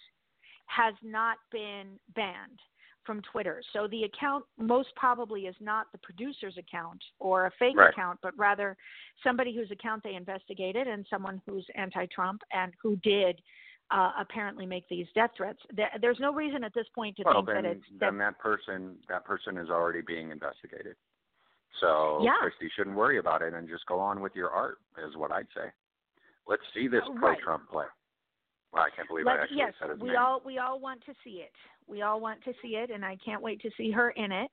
has not been banned from Twitter. So the account most probably is not the producer's account or a fake Right. account, but rather somebody whose account they investigated and someone who's anti-Trump and who did uh, apparently make these death threats. There's no reason at this point to well think then that it's then that, that person that person is already being investigated so Yeah. Kristy shouldn't worry about it and just go on with your art is what I'd say let's see this pro right. Trump play well I can't believe Let's- actually yes, said his we name all we all want to see it. We all want to see it, and I can't wait to see her in it.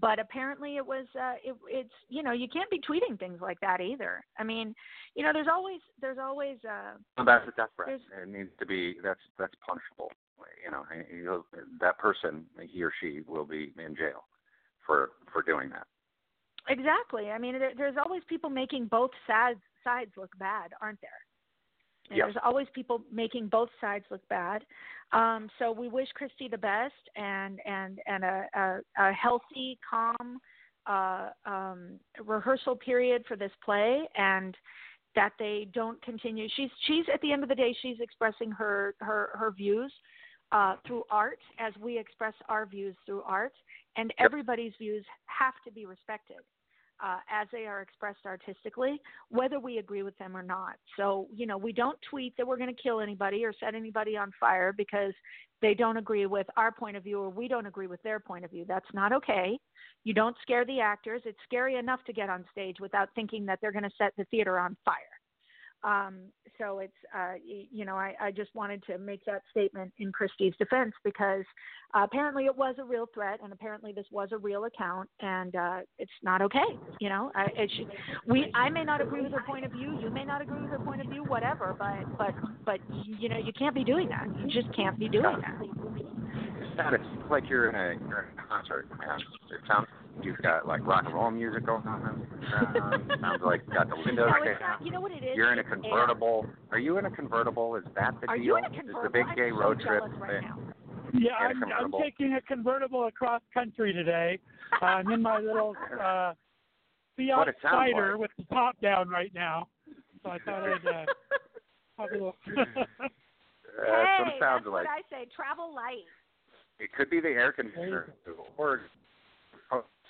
But apparently, it was uh, it, it's you know you can't be tweeting things like that either. I mean, you know, there's always there's always uh, Well, that's a death threat. It needs to be that's that's punishable. You know, you'll, that person, he or she, will be in jail for for doing that. exactly. I mean, there, there's always people making both sides sides look bad, aren't there? And Yes. There's always people making both sides look bad. Um, so we wish Kristy the best and and and a, a, a healthy, calm uh, um, rehearsal period for this play, and that they don't continue. She's she's at the end of the day, she's expressing her her her views uh, through art, as we express our views through art, and Yep. everybody's views have to be respected uh, as they are expressed artistically, whether we agree with them or not. So, you know, we don't tweet that we're going to kill anybody or set anybody on fire because they don't agree with our point of view or we don't agree with their point of view. That's not okay. You don't scare the actors. It's scary enough to get on stage without thinking that they're going to set the theater on fire. Um, so it's, uh, you know, I, I just wanted to make that statement in Kristy's defense because uh, apparently it was a real threat and apparently this was a real account and uh, it's not okay. You know, I, should, we, I may not agree with her point of view. You may not agree with her point of view, whatever, but, but, but, you know, you can't be doing that. You just can't be doing that. It's not. It's like you're in a you're in a concert, man. It sounds You've got like rock and roll music going on. Uh, sounds like you got the windows no, down. not. You know what it is? You're in a It's air. convertible. Are you in a convertible? Is that the Are deal? you in a Is the big I'm gay so road trip right thing? now. Yeah, And a I'm, I'm taking a convertible across country today. Uh, [LAUGHS] I'm in my little uh, Fiat What it sounds Spider like. with the top down right now. So I thought I'd uh, have a little. Uh, hey, that's what it sounds that's like. what I say. Travel light. It could be the air conditioner, or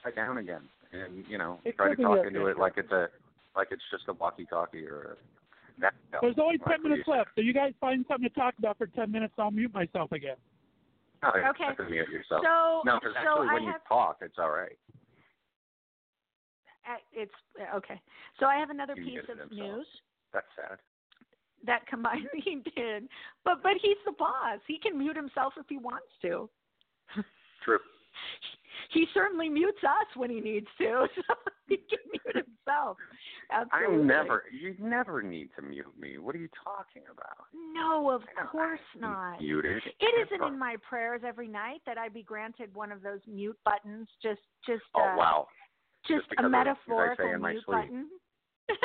upside down again, and you know, It try to talk into it like it's a, like it's just a walkie-talkie or. A, that, There's only ten minutes used left, so you guys find something to talk about for ten minutes. I'll mute myself again. No, you Okay. have to mute yourself. So, no, because so actually, I when you talk, it's all right. uh, it's uh, okay. So I have another He piece of himself. news That's sad. that combined he [LAUGHS] did, but but he's the boss. He can mute himself if he wants to. True. [LAUGHS] He certainly mutes us when he needs to, [LAUGHS] so he can mute himself. Absolutely. I never. You never need to mute me. What are you talking about? No, of course not. Muted. It isn't in my prayers every night that I be granted one of those mute buttons. Just, just, Oh uh, wow! just because a metaphorical mute button. It's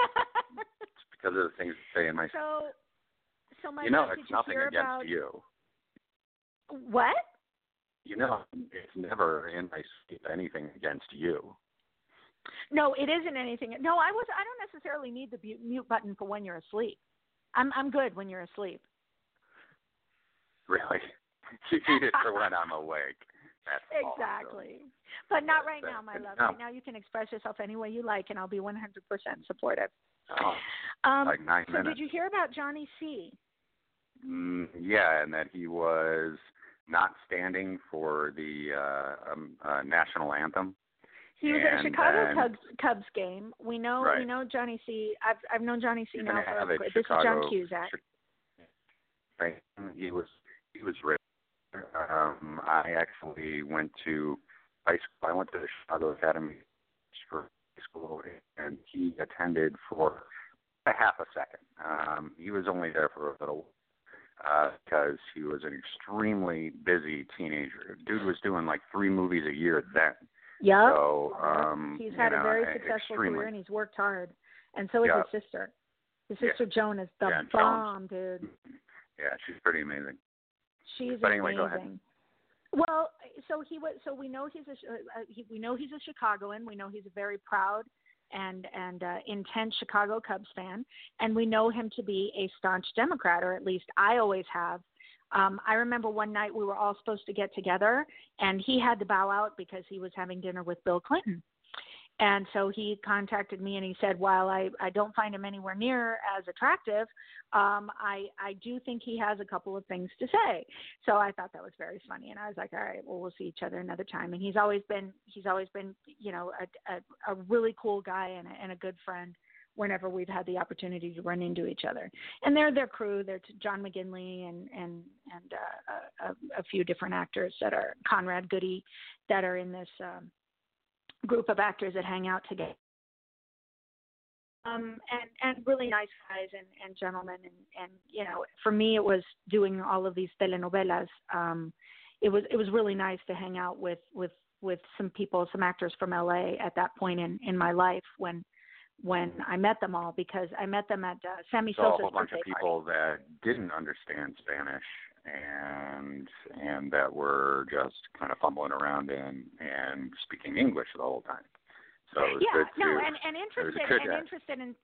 because of the things I say in my. [LAUGHS] so, so my you know, it's nothing against about you. what? You know, it's never in my sleep anything against you. No, it isn't anything. No, I was. I don't necessarily need the mute, mute button for when you're asleep. I'm I'm good when you're asleep. [LAUGHS] Really, [LAUGHS] you need it for when I'm awake. That's [LAUGHS] awesome. Exactly. But not right now, my love. No. Right now, you can express yourself any way you like, and I'll be 100% supportive. Oh, Um, like nine so, minutes. did you hear about Johnny C? Mm, yeah, and that he was not standing for the uh, um, uh, national anthem. He was at a Chicago then- Cubs Cubs game. We know we know Johnny C. I've I've known Johnny C. Now for avid this is John Chicago- Cusack. Right. He was he was rich. Um, I actually went to high school. I went to the Chicago Academy for high school, and he attended for a half a second. Um, he was only there for a little uh, because he was an extremely busy teenager. Dude was doing like three movies a year then. Yeah. So um, he's had know, a very successful extremely. career and he's worked hard. And so is Yeah. his sister. His Yeah. sister Joan is the Yeah, bomb, dude. Yeah, she's pretty amazing. She's But anyway, amazing. go ahead. Well, so he was. So we know he's a. Uh, he, we know he's a Chicagoan. We know he's a very proud and and uh, intense Chicago Cubs fan, and we know him to be a staunch Democrat, or at least I always have. Um, I remember one night we were all supposed to get together, and he had to bow out because he was having dinner with Bill Clinton. And so he contacted me and he said, while I, I don't find him anywhere near as attractive, um, I, I do think he has a couple of things to say. So I thought that was very funny. And I was like, all right, well, we'll see each other another time. And he's always been, he's always been, you know, a, a, a really cool guy and a, and a good friend whenever we've had the opportunity to run into each other. And they're their crew. They're John McGinley and and and uh, a, a few different actors that are Conrad Goody that are in this um, group of actors that hang out together. Um, and and really nice guys and, and gentlemen and and you know for me it was doing all of these telenovelas. Um, it was it was really nice to hang out with with with some people, some actors from LA at that point in in my life when when I met them all because I met them at uh, Sammy a Sosa's whole bunch of people that didn't understand Spanish and and that were just kind of fumbling around and and speaking English the whole time. So it was yeah, no, to and and interested and interested in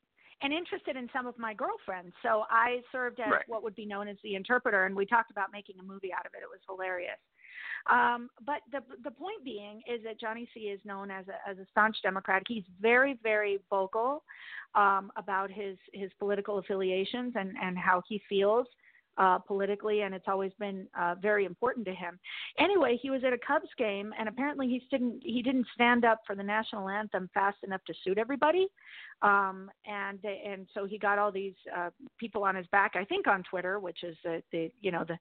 and interested in some of my girlfriends. So I served as Right. what would be known as the interpreter, and we talked about making a movie out of it. It was hilarious. Um, but the the point being is that Johnny C is known as a as a staunch Democrat. He's very very vocal um, about his his political affiliations and and how he feels uh, politically, and it's always been uh, very important to him. Anyway, he was at a Cubs game, and apparently he didn't he didn't stand up for the national anthem fast enough to suit everybody, um, and and so he got all these uh, people on his back. I think on Twitter, which is the, the you know the,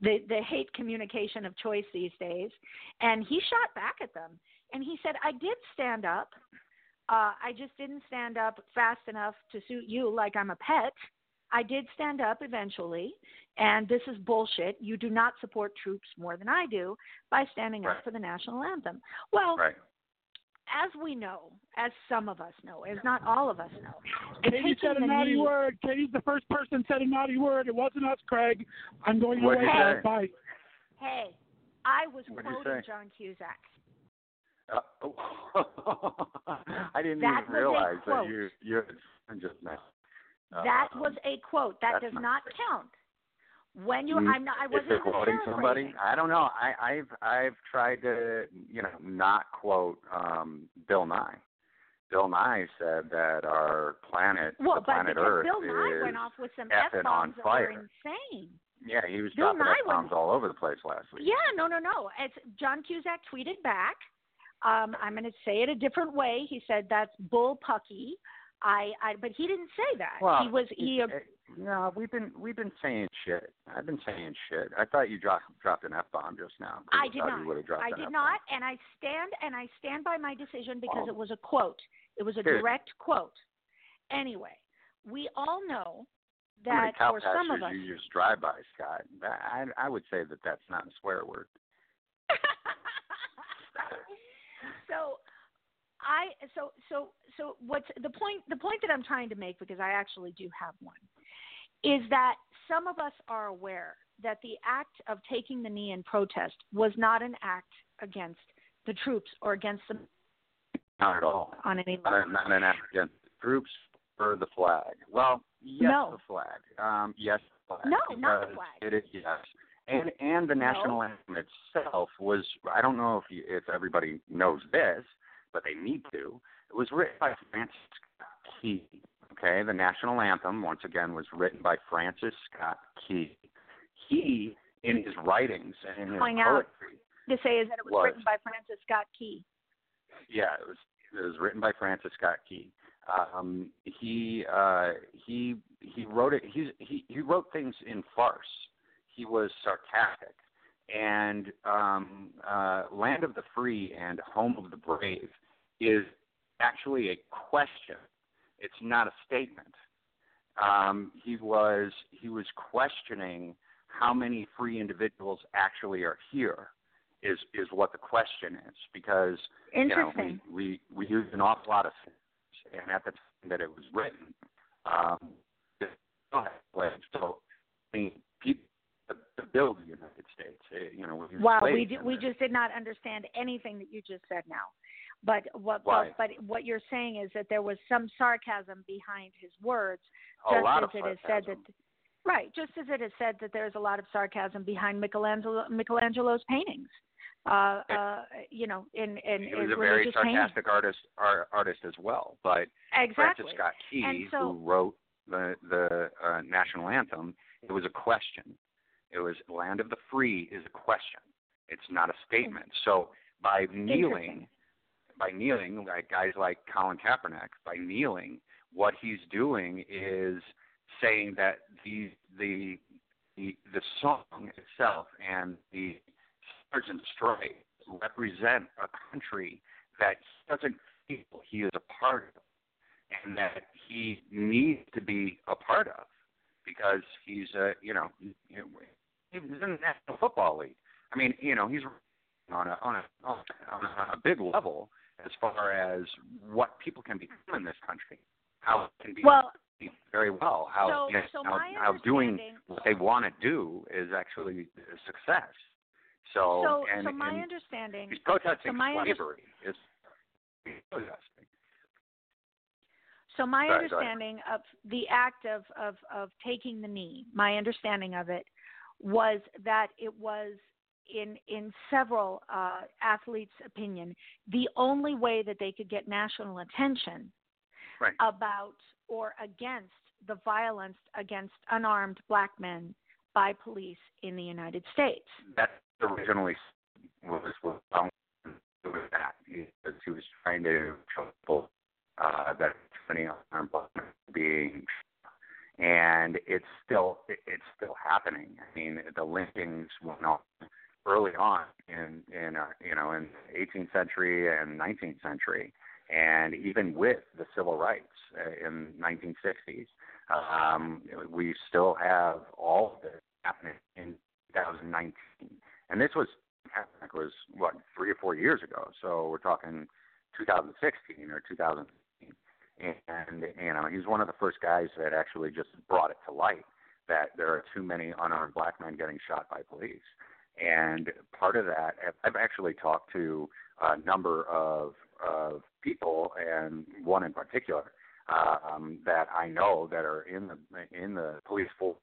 the the hate communication of choice these days, and he shot back at them, and he said, "I did stand up." Uh, I just didn't stand up fast enough to suit you like I'm a pet. I did stand up eventually, and this is bullshit. You do not support troops more than I do by standing up for the national anthem. Well, right. as we know, as some of us know, as not all of us know, Katie said a taking naughty knee- word. Katie's the first person said a naughty word. It wasn't us, Craig. I'm going What'd away. you now. say? Bye. Hey, I was What'd quoting? John Cusack. Uh, oh. [LAUGHS] I didn't That even realize that quote. you you had just now. That Uh, was a quote. That does not not count. When you, I'm not. I wasn't they're quoting somebody. I don't know. I, I've I've tried to you know not quote um, Bill Nye. Bill Nye said that our planet, Well, the planet Earth, Bill Nye is went off with some effing on fire. insane. yeah, he was Bill dropping Nye bombs all over the place last week. Yeah, no, no, no. It's John Cusack tweeted back. Um, I'm going to say it a different way. He said that's bull pucky. I, I, but he didn't say that. Well, he was he. it- it- no, we've been we've been saying shit. I've been saying shit. I thought you dropped dropped an f bomb just now. I did not. I did F-bomb. not, and I stand and I stand by my decision because Oh. it was a quote. It was a Dude. direct quote. Anyway, we all know How many that cow for some of us. you just drive by, Scott? I I would say that that's not a swear word. [LAUGHS] [LAUGHS] so I so so so what's the point the point that I'm trying to make because I actually do have one is that some of us are aware that the act of taking the knee in protest was not an act against the troops or against them Not at all. on any level. a, not an act against troops or the flag. Well, yes, No. the flag. Um, yes, the flag. No, not the flag. It is yes. And and the national anthem itself was. I don't know if you, if everybody knows this, but they need to. It was written by Francis Scott Key. Okay, the national anthem once again was written by Francis Scott Key. He, in his writings and in his Going out. poetry, To say is that it was, Was. written by Francis Scott Key. yeah, it was it was written by Francis Scott Key. Um, he uh, he he wrote it. He's, he he wrote things in farce. He was sarcastic, and um, uh, "Land of the Free" and "Home of the Brave" is actually a question. It's not a statement. Um, he was he was questioning how many free individuals actually are here. Is is what the question is because you know, we, we we used an awful lot of things, and at the time that it was written, um, so I mean, people to, build the United States, eh, you know, Wow, we we just did not understand anything that you just said now. But what but, but what you're saying is that there was some sarcasm behind his words, a just lot as of it is said that right, just as it is said that there's a lot of sarcasm behind Michelangelo Michelangelo's paintings. Uh, uh, you know, in in, he was a very sarcastic artist ar, artist as well, but Exactly. Francis Scott Key, so- who wrote the the uh, national anthem, it was a question. It was "Land of the Free" is a question. It's not a statement. So by kneeling, by kneeling, like guys like Colin Kaepernick, by kneeling, what he's doing is saying that the the the, the song itself and the Stars and Stripes represent a country that doesn't feel he is a part of, and that he needs to be a part of because he's a you know he's in the National Football League. I mean, you know, he's on a on a on a big level as far as what people can become in this country, how it can be Well, very well, how so you know, so how, how doing what they want to do is actually a success. So, so and, so my and understanding he's protesting so my slavery. He's protesting. So my Sorry, go ahead. understanding of the act of, of, of taking the knee, my understanding of it was that it was in in several uh, athletes' opinion the only way that they could get national attention Right. about or against the violence against unarmed black men by police in the United States. That originally was was was that he, he was trying to show people uh, that many armed black men being and it's still it's still happening. I mean, the lynchings went on early on in in uh, you know in the 18th century and 19th century, and even with the civil rights uh, in 1960s, um, we still have all of it happening in 2019. And this was Kaepernick was what three or four years ago, so we're talking 2016 or 2015, and you know he's one of the first guys that actually just brought it to light that there are too many unarmed black men getting shot by police. And part of that, I've actually talked to a number of of people, and one in particular um, that I know that are in the in the police force,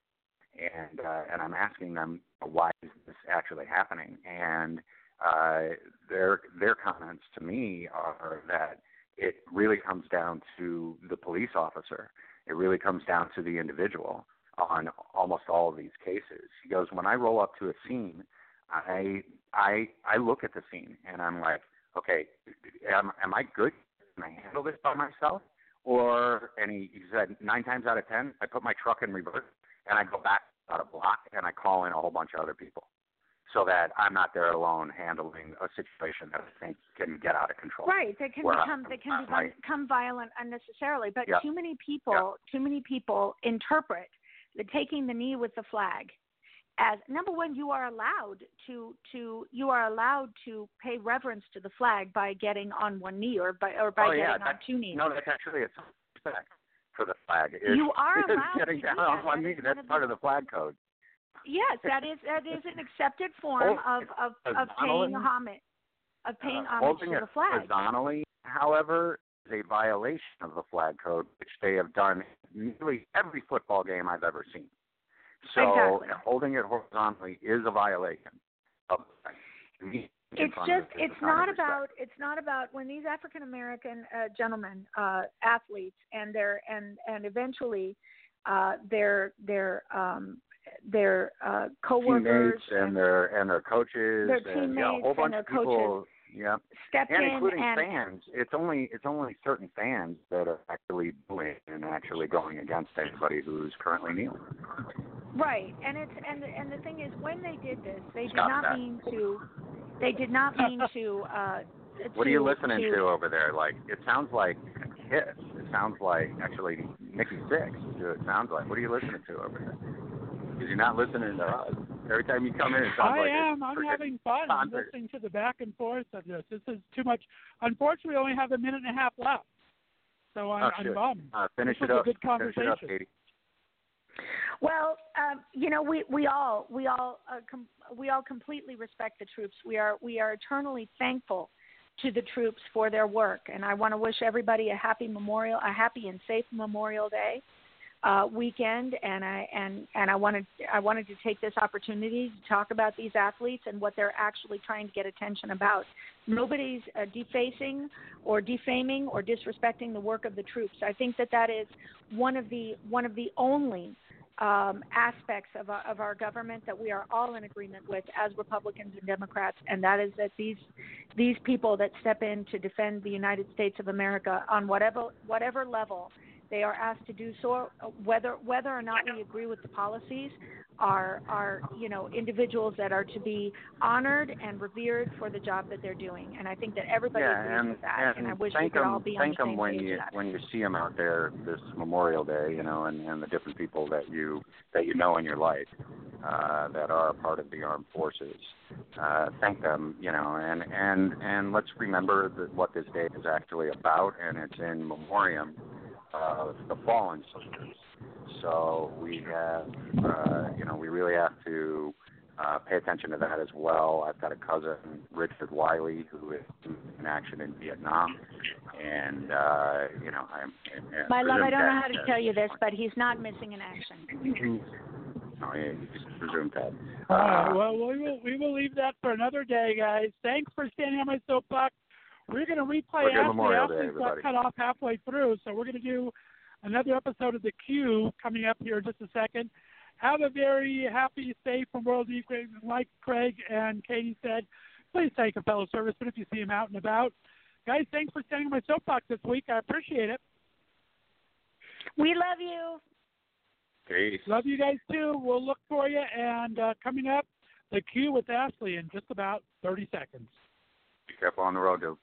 and uh, and I'm asking them why is this actually happening, and uh, their their comments to me are that it really comes down to the police officer. It really comes down to the individual on almost all of these cases. He goes, when I roll up to a scene, I I I look at the scene and I'm like, okay, am am I good? Can I handle this by myself? Or and he, he said nine times out of ten, I put my truck in reverse and I go back out a block and I call in a whole bunch of other people so that I'm not there alone handling a situation that I think can get out of control. Right, they can become they can become, become violent unnecessarily. But yep. too many people, yep. too many people interpret the taking the knee with the flag as number one you are allowed to to you are allowed to pay reverence to the flag by getting on one knee or by or by oh, getting yeah, on two knees. No, that's actually a respect for the flag. It's, you are [LAUGHS] allowed getting to down do on one knee. That's part of the flag code. Yes, that is that is an accepted form oh, of of, of paying homage of paying uh, homage to the flag. horizontally, however, is a violation of the flag code, which they have done nearly every football game I've ever seen. So exactly. holding it horizontally is a violation of it's just it's not about it's not about when these African American uh, gentlemen uh, athletes and their and and eventually uh, their their um, their uh, coworkers teammates and their and their coaches their and yeah, a whole bunch and of people coaches yeah step and in including and fans. It's only it's only certain fans that are actually doing and actually going against anybody who's currently kneeling. Right. And it's and the, and the thing is when they did this they did not that. mean to they did not mean to uh what are you listening to, to over there? Like it sounds like Kiss. It sounds like actually Nikki Sixx. It sounds like what are you listening to over there? Because you're not listening to us every time you come in it sounds I like am. I'm having fun. I'm listening to the back and forth of this. This is too much. Unfortunately, we only have a minute and a half left, so I'm, Oh, I'm bummed. Uh, finish This it was a up. good Finish it up, conversation. Katie. Well, um, you know, we we all we all uh, com- we all completely respect the troops. We are we are eternally thankful to the troops for their work, and I want to wish everybody a happy memorial, a happy and safe Memorial Day uh, weekend. And I and and I wanted I wanted to take this opportunity to talk about these athletes and what they're actually trying to get attention about. Nobody's uh, defacing or defaming or disrespecting the work of the troops. I think that that is one of the one of the only um, aspects of our, of our government that we are all in agreement with as Republicans and Democrats, and that is that these these people that step in to defend the United States of America on whatever whatever level they are asked to do so, whether whether or not we agree with the policies, are are you know individuals that are to be honored and revered for the job that they're doing, and I think that everybody yeah, agrees and, with that, and, and I wish we could them, all be thank on the them same when page you when you see them out there this Memorial Day, you know, and, and the different people that you that you know in your life uh, that are a part of the armed forces. Uh, thank them, you know, and and and let's remember that what this day is actually about, and it's in memoriam of the fallen soldiers. So we have, uh, you know, we really have to uh, pay attention to that as well. I've got a cousin, Richard Wiley, who is in action in Vietnam, and uh, you know, I'm. and My love, I don't know how to that- tell you this, but he's not missing in action. Oh, yeah, you just presume that. All right. Uh, Well, we will we will leave that for another day, guys. Thanks for standing on my soapbox. We're going to replay We're after Memorial the Day, got cut off halfway through, so we're going to do another episode of the Q coming up here in just a second. Have a very happy, safe Memorial Day, weekend. like Craig and Katie said. Please take a fellow serviceman if you see him out and about. Guys, thanks for standing on my soapbox this week. I appreciate it. We love you. peace. Love you guys too. We'll look for you. And uh, coming up, the Q with Ashley in just about 30 seconds. Be careful on the road, dude.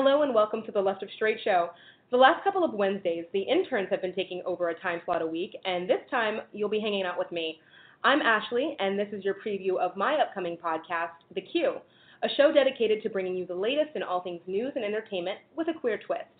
Hello and welcome to the Left of Straight Show. The last couple of Wednesdays, the interns have been taking over a time slot a week, and this time you'll be hanging out with me. I'm Ashley, and this is your preview of my upcoming podcast, The Q, a show dedicated to bringing you the latest in all things news and entertainment with a queer twist.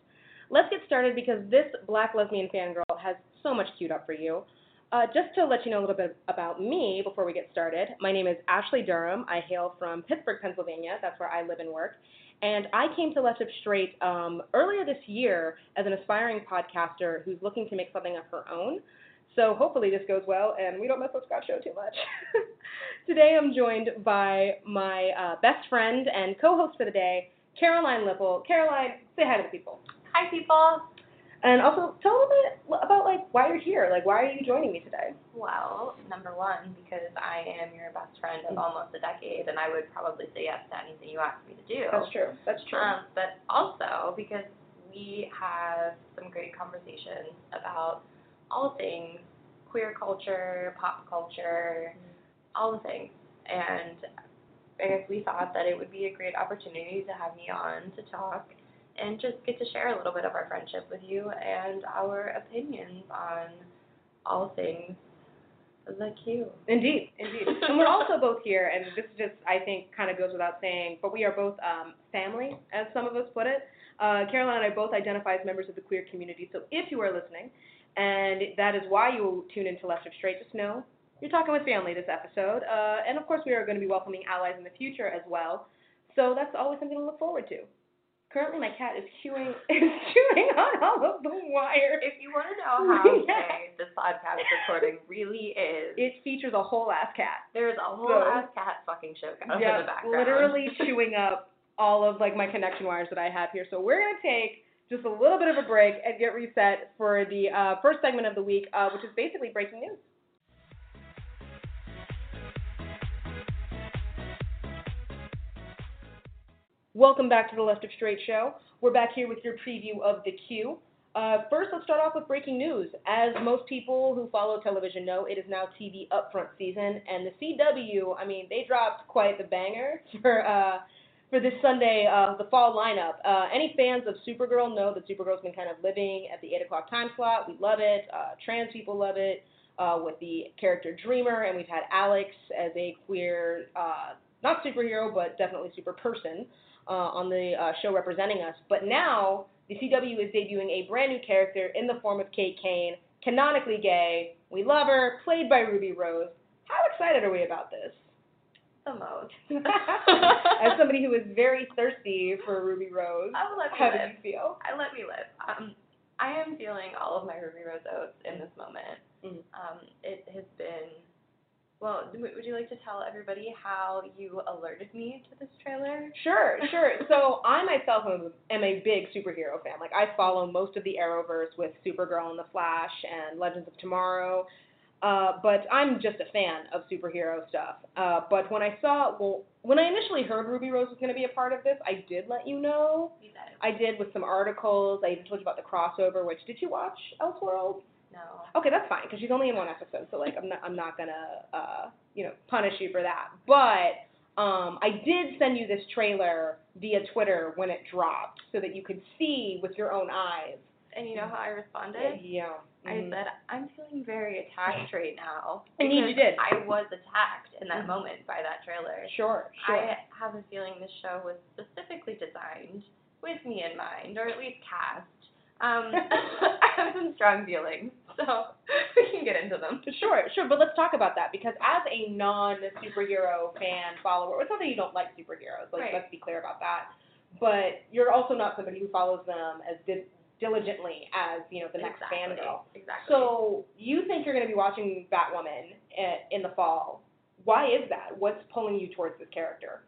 Let's get started because this black lesbian fangirl has so much queued up for you. Uh, just to let you know a little bit about me before we get started, my name is Ashley Durham. I hail from Pittsburgh, Pennsylvania. That's where I live and work. And I came to Left of Straight um, earlier this year as an aspiring podcaster who's looking to make something of her own. So hopefully this goes well and we don't mess up Scott's show too much. [LAUGHS] Today I'm joined by my uh, best friend and co-host for the day, Caroline Lipple. Caroline, say hi to the people. Hi, people. And also tell a little bit about like why you're here. Like why are you joining me today? Well, number one, because I am your best friend of almost a decade, and I would probably say yes to anything you ask me to do. That's true. That's true. Um, but also because we have some great conversations about all things queer culture, pop culture, all the things. And I guess we thought that it would be a great opportunity to have me on to talk and just get to share a little bit of our friendship with you and our opinions on all things the Q. Indeed, indeed. [LAUGHS] and we're also both here, and this just, I think, kind of goes without saying, but we are both um, family, as some of us put it. Uh, Caroline and I both identify as members of the queer community, so if you are listening, and that is why you will tune into Left of Straight, just know you're talking with family this episode. Uh, and of course, we are going to be welcoming allies in the future as well. So that's always something to look forward to. Currently, my cat is chewing [LAUGHS] is chewing on all of the wires. If you want to know [LAUGHS] how gay this podcast recording really is, It features a whole ass cat. there's a whole So- ass cat fucking show in Yeah, the background. literally [LAUGHS] chewing up all of like my connection wires that I have here. So we're gonna take just a little bit of a break and get reset for the uh, first segment of the week, uh, which is basically breaking news. Welcome back to the Left of Straight Show. We're back here with your preview of The Q. Uh, first, let's start off with breaking news. As most people who follow television know, it is now TV upfront season, and the CW, I mean, they dropped quite the banger [LAUGHS] for uh, for this Sunday, uh, the fall lineup. Uh, any fans of Supergirl know that Supergirl's been kind of living at the 8 o'clock time slot. We love it. Uh, trans people love it uh, with the character Dreamer, and we've had Alex as a queer, uh, not superhero, but definitely super person uh, on the uh, show representing us. But now the CW is debuting a brand new character in the form of Kate Kane, canonically gay. We love her, played by Ruby Rose. How excited are we about this? the most. [LAUGHS] As somebody who is very thirsty for Ruby Rose, I will let how do live. you feel? I let me live. Um, I am feeling all of my Ruby Rose oats in this moment. Mhm. Um, it has been. Well, would you like to tell everybody how you alerted me to this trailer? Sure, sure. So I myself am, am a big superhero fan. Like I follow most of the Arrowverse with Supergirl and the Flash and Legends of Tomorrow. Uh, but I'm just a fan of superhero stuff. Uh, but when I saw, well, when I initially heard Ruby Rose was going to be a part of this, I did let you know. You I did with some articles. I even told you about the crossover. Which did you watch Elseworld? No. Okay, that's fine because she's only in one episode, so like I'm not I'm not gonna uh you know punish you for that. But um I did send you this trailer via Twitter when it dropped so that you could see with your own eyes. And you know how I responded? Yeah. I mhm. said, I'm feeling very attacked right now. Indeed you did. I was attacked in that Mhm. moment by that trailer. Sure, sure. I have a feeling this show was specifically designed with me in mind, or at least cast. Um, [LAUGHS] [LAUGHS] I have some strong feelings, so [LAUGHS] we can get into them. Sure, sure, but let's talk about that because as a non-superhero fan follower, it's not that you don't like superheroes. Like, Right. let's be clear about that. But you're also not somebody who follows them as di- diligently as you know the next exactly. fangirl. Exactly. So you think you're going to be watching Batwoman in the fall? Why is that? What's pulling you towards this character?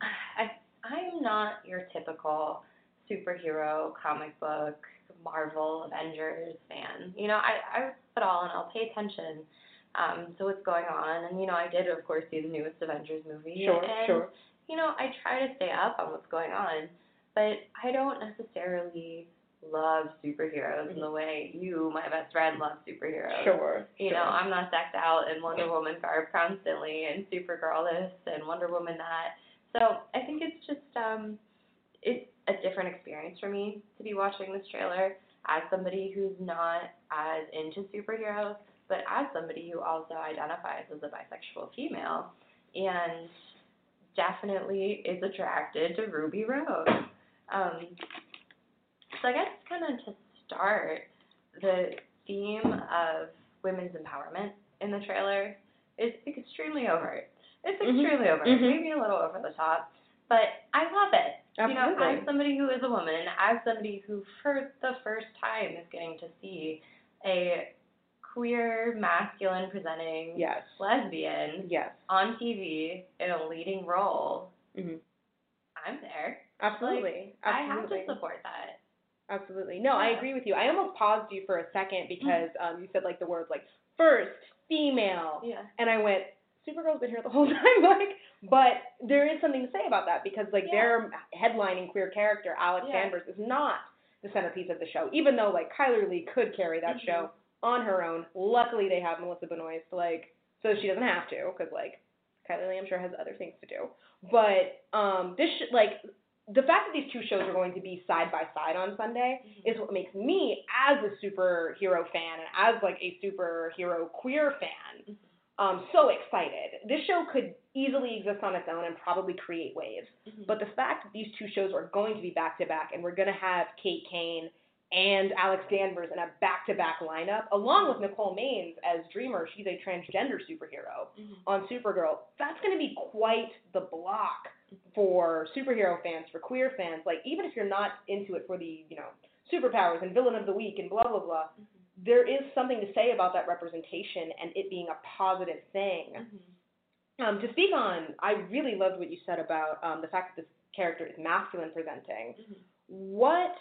I I'm not your typical superhero comic book Marvel Avengers fan. You know, I I put all and I'll pay attention um to what's going on. And you know, I did of course see the newest Avengers movie. Sure, and, sure. You know, I try to stay up on what's going on, but I don't necessarily love superheroes in the way you, my best friend, love superheroes. Sure. You know, I'm not decked out in Wonder Woman garb constantly and Supergirl this and Wonder Woman that. So I think it's just um it's a different experience for me to be watching this trailer as somebody who's not as into superheroes, but as somebody who also identifies as a bisexual female and definitely is attracted to Ruby Rose. Um, so I guess kind of to start, the theme of women's empowerment in the trailer is extremely overt. It's Mhm. extremely overt, Mhm. maybe a little over the top, but I love it. You know, Absolutely. as somebody who is a woman, as somebody who for the first time is getting to see a queer, masculine presenting Yes. lesbian Yes. on TV in a leading role, Mhm. I'm there. Absolutely. Absolutely. I have Absolutely. to support that. Absolutely. No, I agree with you. I almost paused you for a second because um, you said like the words like first female, Yeah. and I went, Supergirl's been here the [LAUGHS] whole time, like. But there is something to say about that because like Yeah. their headlining queer character Alex Yeah. Danvers is not the centerpiece of the show, even though like Chyler Leigh could carry that Mhm. show on her own. Luckily, they have Melissa Benoist, like, so she doesn't have to because like Chyler Leigh, I'm sure has other things to do. But um, this sh- like the fact that these two shows are going to be side by side on Sunday is what makes me, as a superhero fan and as like a superhero queer fan, um, so excited. This show could easily exist on its own and probably create waves. Mm-hmm. But the fact that these two shows are going to be back to back and we're going to have Kate Kane and Alex Danvers in a back to back lineup, along with Nicole Maines as Dreamer, she's a transgender superhero mm-hmm. on Supergirl, that's going to be quite the block mm-hmm. for superhero fans, for queer fans. Like, even if you're not into it for the, you know, superpowers and villain of the week and blah, blah, blah, there is something to say about that representation and it being a positive thing. Um, to speak on, I really loved what you said about um, the fact that this character is masculine presenting. What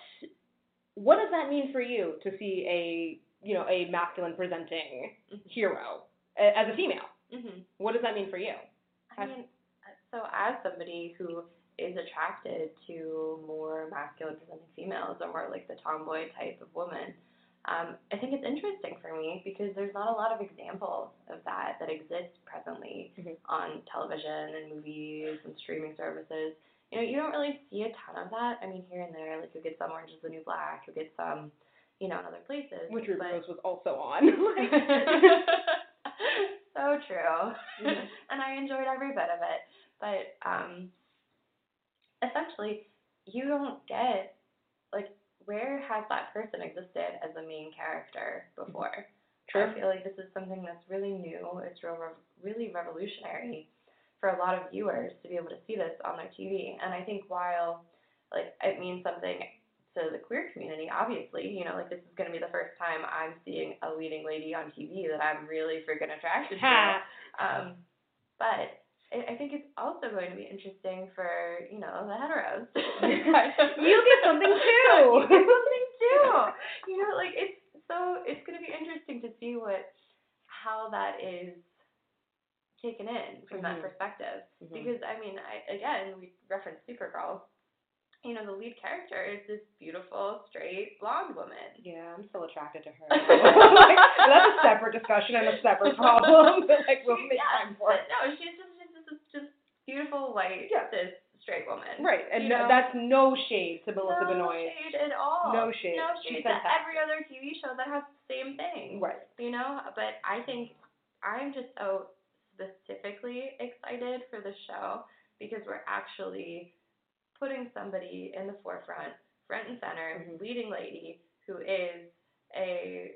what does that mean for you to see a you know a masculine presenting hero a- as a female? Mhm. What does that mean for you? I mean, so as somebody who is attracted to more masculine presenting females or more like the tomboy type of woman, um, I think it's interesting for me because there's not a lot of examples of that that exist presently Mhm. on television and movies and streaming services. You know, you don't really see a ton of that. I mean, here and there, like you get some Orange is the New Black, you get some, you know, in other places. Which Ruby but- Rose was also on. [LAUGHS] [LAUGHS] [LAUGHS] so true. Mhm. and I enjoyed every bit of it. But um essentially you don't get where has that person existed as a main character before? True. I feel like this is something that's really new. It's real, really revolutionary for a lot of viewers to be able to see this on their TV. And I think while like it means something to the queer community, obviously, you know, like this is going to be the first time I'm seeing a leading lady on TV that I'm really freaking attracted to. Um, but I I think it's also going to be interesting for you know the heteros. [LAUGHS] [LAUGHS] You get something [LAUGHS] too. you get something too. You know, like it's so it's going to be interesting to see what how that is taken in from that Mhm. perspective. Mhm. Because I mean, I again we referenced Supergirl. You know, the lead character is this beautiful straight blonde woman. Yeah, I'm still attracted to her. like, that's a separate discussion and a separate problem. But like, we'll make yeah, time for it. no, she's just she's just, just beautiful white Yeah. cis straight woman. Right, and You no, know? that's no shade to Melissa no Benoist. shade at all. No shade. No She's shade to fantastic. every other TV show that has the same thing. Right. You know, but I think I'm just so specifically excited for the show because we're actually putting somebody in the forefront, front and center, Mhm. leading lady who is a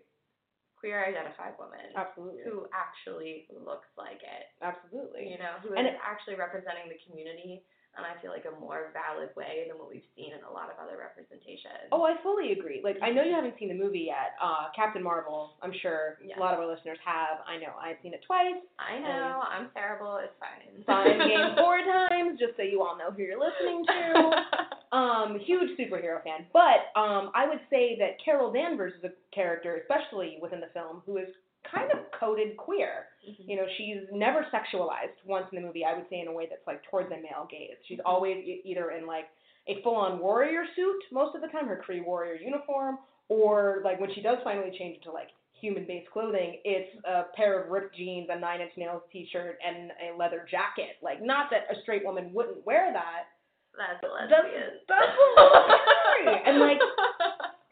queer identified woman Absolutely. who actually looks like it. Absolutely. You know, who is And it- actually representing the community and I feel like a more valid way than what we've seen in a lot of other representations. Oh, I fully agree. Like, I know you haven't seen the movie yet. Uh, Captain Marvel. I'm sure a lot of our listeners have. I know I've seen it twice. I know, I'm terrible, it's fine. Saw Endgame four times, just so you all know who you're listening to. [LAUGHS] Um, huge superhero fan. But um, I would say that Carol Danvers is a character, especially within the film, who is kind of coded queer. Mm-hmm. You know, she's never sexualized once in the movie, I would say, in a way that's like towards the male gaze. She's Mm-hmm. always e- either in like a full on warrior suit most of the time, her Kree warrior uniform, or like when she does finally change into like human based clothing, it's a pair of ripped jeans, a nine inch nails t shirt, and a leather jacket. Like, not that a straight woman wouldn't wear that, That's a That's lesbian. [LAUGHS] that's a lesbian. and like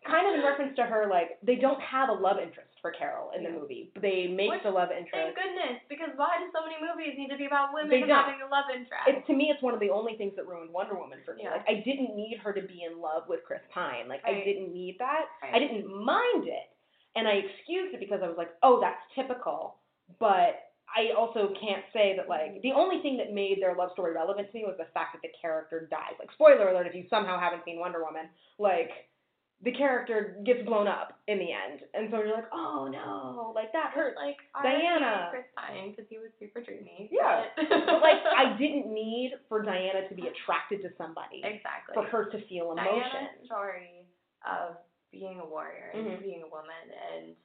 kind of in reference to her, like they don't have a love interest for Carol in the movie. They make Which, the love interest. Thank goodness, because why do so many movies need to be about women They don't. having a love interest? It, to me, it's one of the only things that ruined Wonder Woman for me. Yeah. Like, I didn't need her to be in love with Chris Pine. Like, I didn't need that. I didn't mind it, and I excused it because I was like, oh, that's typical. But I also can't say that like mm-hmm. the only thing that made their love story relevant to me was the fact that the character dies. Like, spoiler alert if you somehow haven't seen Wonder Woman, like. The character gets blown up in the end, and so you're like, "Oh no, like that hurts." like Diana. Chris Pine because he was super dreamy. Yeah. but, But like, [LAUGHS] I didn't need for Diana to be attracted to somebody exactly for her to feel emotion. Diana's story of being a warrior and Mhm. being a woman and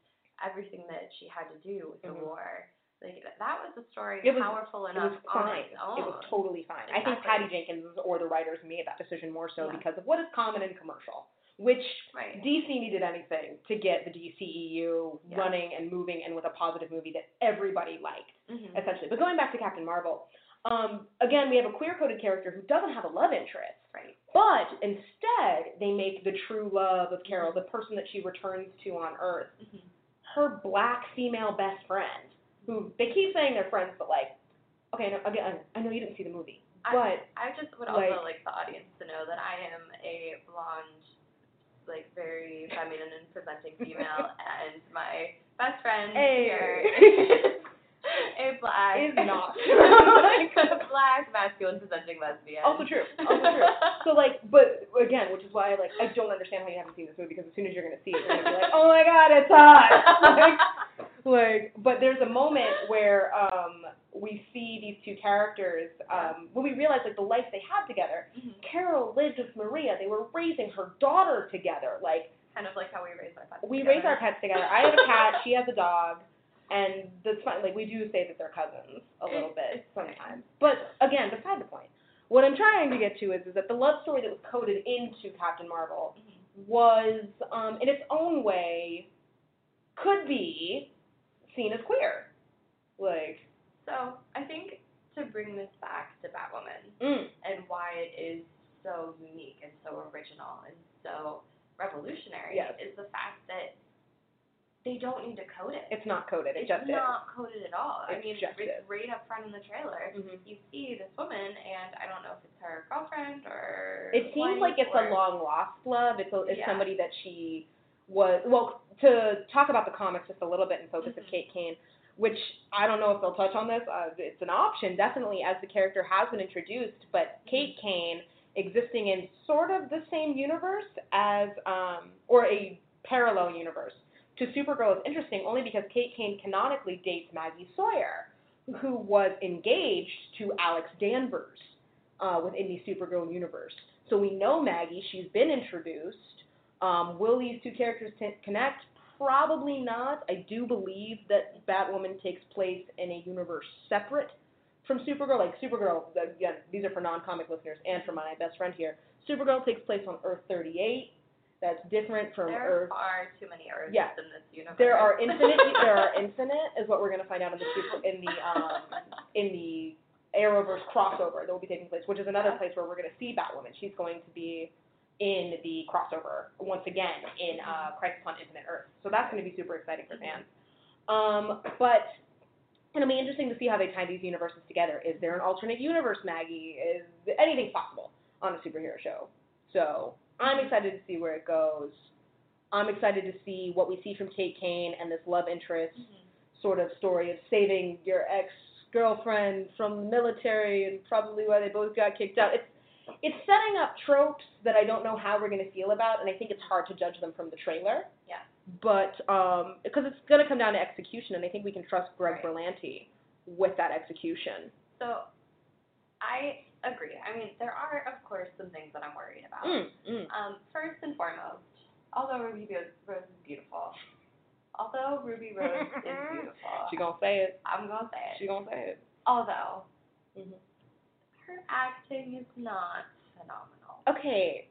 everything that she had to do with Mhm. the war. Like that was a story It was- powerful It enough was on fine. its own. It was totally fine. I think Patty Jenkins or the writers made that decision more so Yeah. because of what is common and commercial, which right. DC needed anything to get the DCEU Yeah. running and moving and with a positive movie that everybody liked, Mhm. essentially. But going back to Captain Marvel, um, again, we have a queer-coded character who doesn't have a love interest. Right. But instead, they make the true love of Carol, the person that she returns to on Earth, Mhm. her black female best friend, who they keep saying they're friends, but like, okay, no, again, I know you didn't see the movie, but I, I just would like- also like the audience to know that I am a blonde, like very feminine and presenting female, [LAUGHS] and my best friend Hey. here is a black Is not. [LAUGHS] like a black masculine presenting lesbian. also true, also true. So like, but again, which is why like I don't understand how you haven't seen this movie because as soon as you're gonna see it, you're gonna be like, oh my god, it's hot. [LAUGHS] like, like, but there's a moment where um we see these two characters um when we realize like the life they had together. Mhm. Carol lived with Maria. They were raising her daughter together. Like kind of like how we raise our pets. we together. raise our pets together. I have a cat. She has a dog. And that's fine. Like we do say that they're cousins a little bit sometimes. But again, beside the point. What I'm trying to get to is, is that the love story that was coded into Captain Marvel Mhm. was, um, in its own way, could be seen as queer. Like, So I think to bring this back to Batwoman mm, and why it is so unique and so original and so revolutionary Yes. is the fact that they don't need to code it. it's not coded. It It's just not coded at all. I mean, just it's right up front in the trailer. is. hmm You see this woman, and I don't know if it's her girlfriend or. It seems like it's a long lost love. It's, a, it's Yeah. somebody that she was. Well, to talk about the comics just a little bit and focus of Mhm. Kate Kane, which I don't know if they'll touch on this. Uh, it's an option, definitely, as the character has been introduced. But Kate Kane existing in sort of the same universe as, um, or a parallel universe to Supergirl is interesting only because Kate Kane canonically dates Maggie Sawyer, who was engaged to Alex Danvers uh, within the Supergirl universe. So we know Maggie, she's been introduced. Um, will these two characters t- connect? Probably not. I do believe that Batwoman takes place in a universe separate from Supergirl. Like Supergirl, again, these are for non-comic listeners and for my best friend here. Supergirl takes place on Earth 38. That's different from There Earth. There are too many Earths Yeah. in this universe. There are [LAUGHS] infinite. there are infinite is what we're gonna find out in the super in the um in the Arrowverse crossover that will be taking place, which is another place where we're gonna see Batwoman. She's going to be in the crossover once again in uh, Crisis on Infinite Earth. So that's gonna be super exciting for fans. Um, but it'll be interesting to see how they tie these universes together. Is there an alternate universe, Maggie? Is anything possible on a superhero show? So I'm excited to see where it goes. I'm excited to see what we see from Kate Kane and this love interest Mhm. sort of story of saving your ex girlfriend from the military and probably why they both got kicked out. It's it's setting up tropes that I don't know how we're gonna feel about, and I think it's hard to judge them from the trailer. Yeah. But um, because it's gonna come down to execution, and I think we can trust Greg Right. Berlanti with that execution. So, I agree. I mean, there are, of course, some things that I'm worried about. Mm, mm. Um, first and foremost, although Ruby Rose, is beautiful, although Ruby Rose is [LAUGHS] beautiful, She gonna say it. I'm gonna say it. She gonna say it. although Mhm. Her acting is not phenomenal. Okay,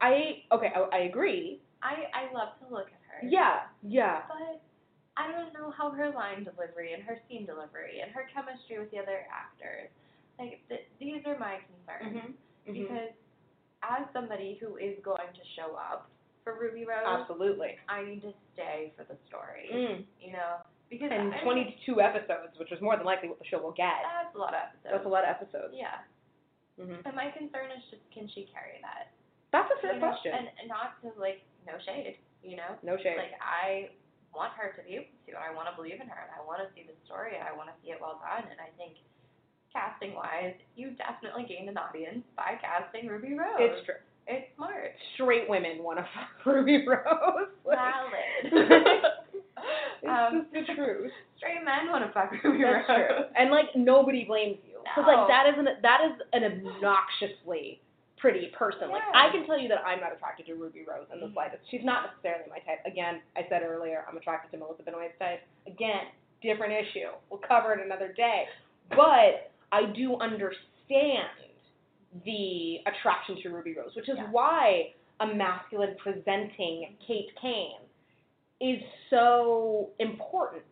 I okay, I, I agree. I I love to look at her. Yeah, yeah. But I don't know how her line delivery and her scene delivery and her chemistry with the other actors. Like th- these are my concerns Mhm. Mhm. because as somebody who is going to show up for Ruby Rose, Absolutely. I need to stay for the story. Mm. You know, because And I 22 episodes, which is more than likely what the show will get. That's a lot of episodes. That's a lot of episodes. Yeah. Hmm And my concern is just can she carry that? That's a fair You know, question. And, and not to like no shade, you know. no shade. Like I want her to be able to, and I want to believe in her, and I want to see the story, and I want to see it well done. And I think casting wise, you definitely gained an audience by casting Ruby Rose. it's true. It's smart. Straight women want to fuck [LAUGHS] Ruby Rose. Valid. [LAUGHS] it's Um, just the truth. [LAUGHS] Straight men want to fuck Ruby That's Rose. true. And like nobody blames you. Because like that is an that is an obnoxiously pretty person. Like I can tell you that I'm not attracted to Ruby Rose in the slightest. She's not necessarily my type. Again, I said earlier, I'm attracted to Melissa Benoist's type. Again, different issue. We'll cover it another day. But I do understand the attraction to Ruby Rose, which is Yeah. why a masculine presenting Kate Kane is so important.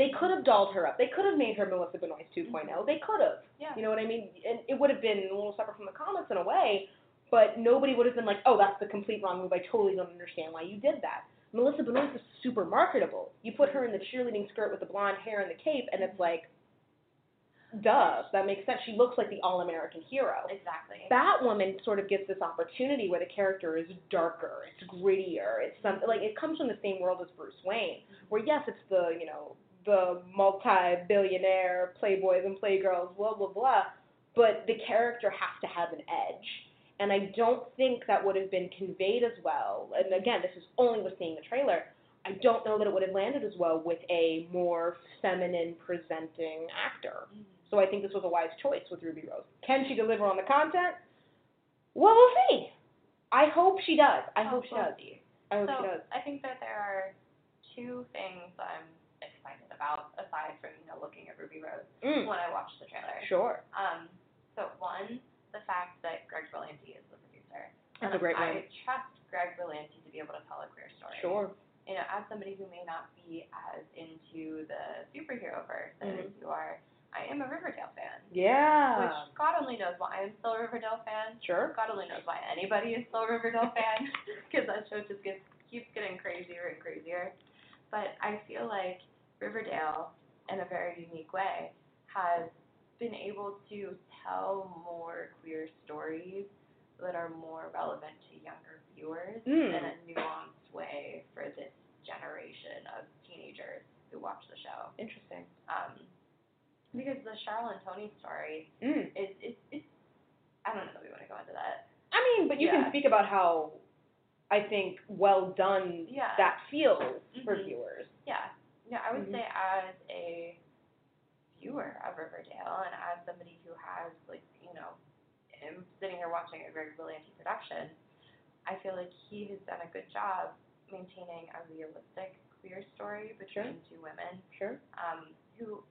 They could have dolled her up. They could have made her Melissa Benoist 2 mm-hmm. They could have. Yeah. You know what I mean? And it would have been a little separate from the comics in a way, but nobody would have been like, oh, that's the complete wrong move. I totally don't understand why you did that. Melissa Benoist is super marketable. You put her in the cheerleading skirt with the blonde hair and the cape, and it's like, duh, that makes sense. She looks like the all-American hero. Exactly. Batwoman sort of gets this opportunity where the character is darker, it's grittier, it's some like it comes from the same world as Bruce Wayne, mm-hmm. where yes, it's the you know the multi-billionaire playboys and playgirls, blah blah blah, but the character has to have an edge, and I don't think that would have been conveyed as well. And again, this is only with seeing the trailer. I don't know that it would have landed as well with a more feminine presenting actor. Mm-hmm. So I think this was a wise choice with Ruby Rose. Can she deliver on the content? Well, we'll see. I hope she does. I hope she does. I hope so she does. I think that there are two things I'm about aside from you know looking at Ruby Rose Mm. when I watched the trailer. Sure. Um, so one, the fact that Greg Berlanti is the producer. That's and a great way. I one. trust Greg Berlanti to be able to tell a queer story. Sure. You know, as somebody who may not be as into the superhero verse as Mhm. you are, I am a Riverdale fan. Yeah. Which God only knows why I'm still a Riverdale fan. Sure. God only knows why anybody is still a Riverdale [LAUGHS] fan because that show just gets keeps getting crazier and crazier. But I feel like Riverdale, in a very unique way, has been able to tell more queer stories that are more relevant to younger viewers Mm. in a nuanced way for this generation of teenagers who watch the show. Interesting. Um, because the Charlotte and Toni story Mm. is is is I don't know that we want to go into that. I mean, but you Yeah. can speak about how I think well done Yeah. that feels for Mhm. viewers. Yeah. Yeah, I would Mhm. say as a viewer of Riverdale and as somebody who has like, you know, am sitting here watching a Greg Berlanti production, I feel like he has done a good job maintaining a realistic queer story between two women Sure. um, who,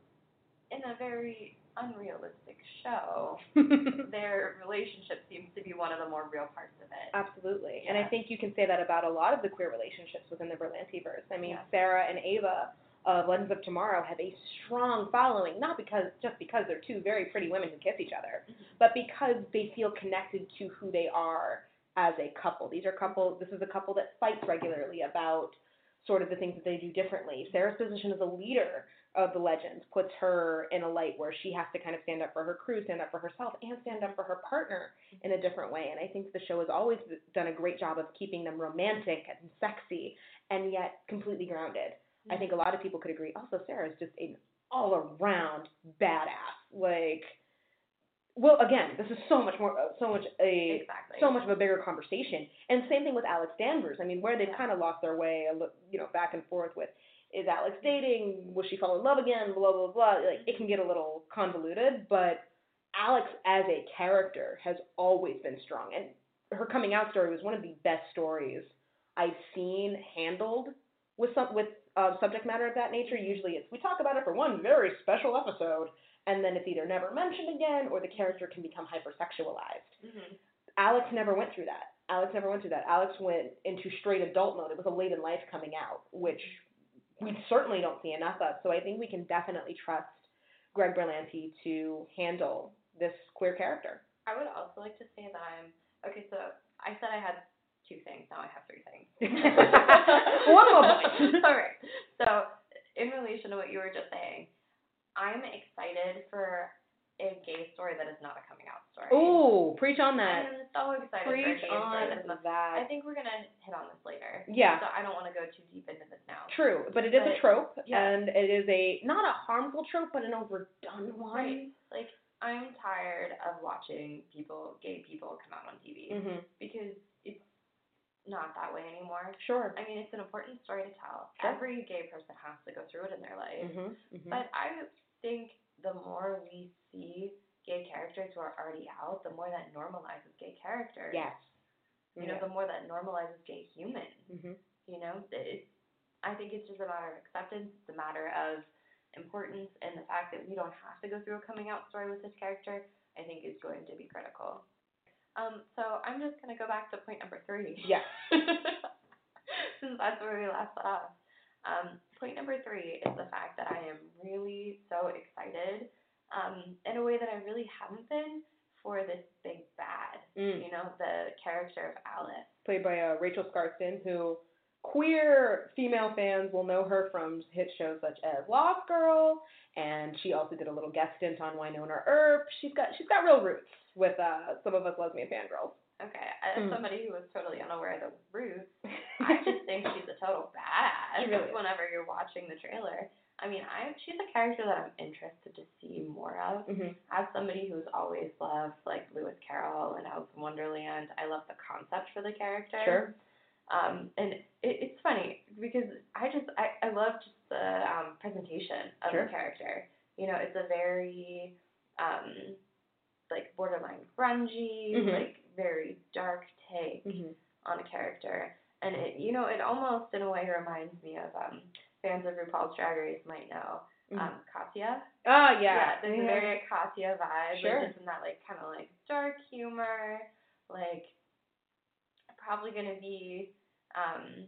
in a very unrealistic show, [LAUGHS] their relationship seems to be one of the more real parts of it. Absolutely. And I think you can say that about a lot of the queer relationships within the Berlantiverse. I mean, Yeah. Sarah and Ava of Legends of Tomorrow have a strong following, not because just because they're two very pretty women who kiss each other, mm-hmm. but because they feel connected to who they are as a couple. These are couple this is a couple that fights regularly about sort of the things that they do differently. Sarah's position as a leader of the legends puts her in a light where she has to kind of stand up for her crew, stand up for herself, and stand up for her partner mm-hmm. in a different way. And I think the show has always done a great job of keeping them romantic and sexy and yet completely grounded. I think a lot of people could agree. Also, Sarah is just an all around badass. Like, well, again, this is so much more, uh, so much a Exactly. so much of a bigger conversation. And same thing with Alex Danvers. I mean, where they've Yeah. kind of lost their way, you know, back and forth with is Alex dating? Will she fall in love again? Blah blah blah. Like it can get a little convoluted, but Alex as a character has always been strong, and her coming out story was one of the best stories I've seen handled with some with uh, subject matter of that nature. Usually, it's we talk about it for one very special episode, and then it's either never mentioned again or the character can become hypersexualized. hmm Alex never went through that. Alex never went through that. Alex went into straight adult mode. It was a late in life coming out, which we certainly don't see enough of. So I think we can definitely trust Greg Berlanti to handle this queer character. I would also like to say that I'm Okay, so I said I had two things. Now I have three things. [LAUGHS] One. All right. [LAUGHS] So, in relation to what you were just saying, I'm excited for a gay story that is not a coming out story. Ooh, preach on that. I'm so excited Preach for a gay story that is on not. I think we're gonna hit on this later. Yeah. So I don't want to go too deep into this now. True, but it is a trope, yeah. and it is a not a harmful trope, but an overdone one. Right. Like I'm tired of watching people, gay people, come out on TV Mhm. because not that way anymore. Sure. I mean, it's an important story to tell. Sure. Every gay person has to go through it in their life. Mhm. Mhm. But I think the more we see gay characters who are already out, the more that normalizes gay characters. yes. You know, the more that normalizes gay humans. Mhm. You know, it, I think it's just a matter of acceptance. It's a matter of importance, and the fact that we don't have to go through a coming out story with this character, I think is going to be critical. Um, so I'm just gonna go back to point number three. Yeah. [LAUGHS] Since that's where we last left off. Um, point number three is the fact that I am really so excited, um, in a way that I really haven't been for this big bad. Mm. You know, the character of Alice. Played by uh, Rachel Skarsten, who queer female fans will know her from hit shows such as Lost Girl, and she also did a little guest stint on Wynonna Earp. She's got she's got real roots with uh, some of us lesbian fangirls. Okay, as Mm. somebody who was totally unaware of the roots, [LAUGHS] I just think she's a total badass really whenever you're watching the trailer. I mean, I she's a character that I'm interested to see more of. Mhm. As somebody who's always loved like Lewis Carroll and Alice in Wonderland, I love the concept for the character. Sure. Um, and it, it's funny because I just I, I love just the um, presentation of Sure. the character. You know, it's a very um, like borderline grungy, Mhm. like very dark take Mhm. on a character, and it you know it almost in a way reminds me of um, fans of RuPaul's Drag Race might know um, Katya. Ah, yeah. yeah, there's a very Katya vibe, Sure. just in that like kind of like dark humor, like probably gonna be um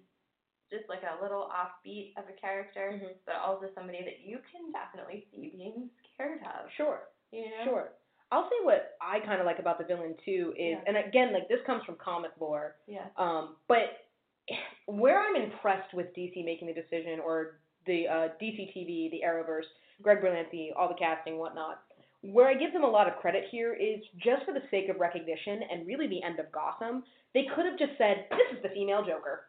just like a little offbeat of a character, Mhm. but also somebody that you can definitely see being scared of. Sure. You know? Sure. I'll say what I kind of like about the villain too is, Yeah. and again, like this comes from comic lore, Yeah. um, but where I'm impressed with DC making the decision, or the uh, DC TV, the Arrowverse, Greg Berlanti, all the casting, whatnot, where I give them a lot of credit here is just for the sake of recognition and really the end of Gotham, they could have just said, "This is the female Joker."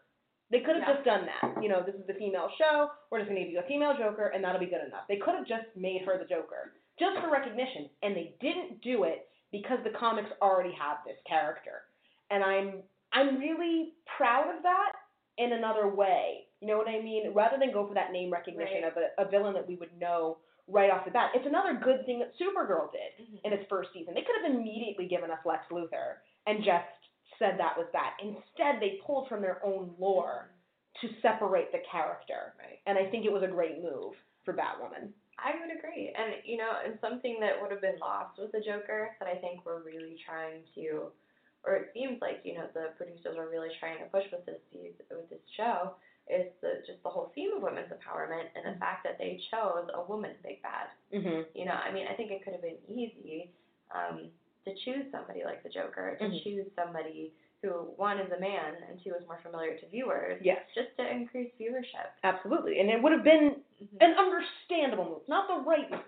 They could have Yeah. just done that. You know, this is the female show. We're just going to give you a female Joker, and that'll be good enough. They could have just made her the Joker, just for recognition, and they didn't do it because the comics already have this character. And I'm I'm really proud of that in another way. You know what I mean? Rather than go for that name recognition Right. of a, a villain that we would know right off the bat. It's another good thing that Supergirl did Mhm. in its first season. They could have immediately given us Lex Luthor and just said that was that. Instead, they pulled from their own lore to separate the character. Right. And I think it was a great move for Batwoman. I would agree. And you know, and something that would have been lost with the Joker that I think we're really trying to or it seems like, you know, the producers are really trying to push with this with this show is the just the whole theme of women's empowerment and the fact that they chose a woman big bad. Mm-hmm. You know, I mean, I think it could have been easy um, to choose somebody like the Joker, to Mhm. choose somebody who one is a man and two is more familiar to viewers, Yes. just to increase viewership. Absolutely. And it would have been Mhm. an understandable move. Not the right move,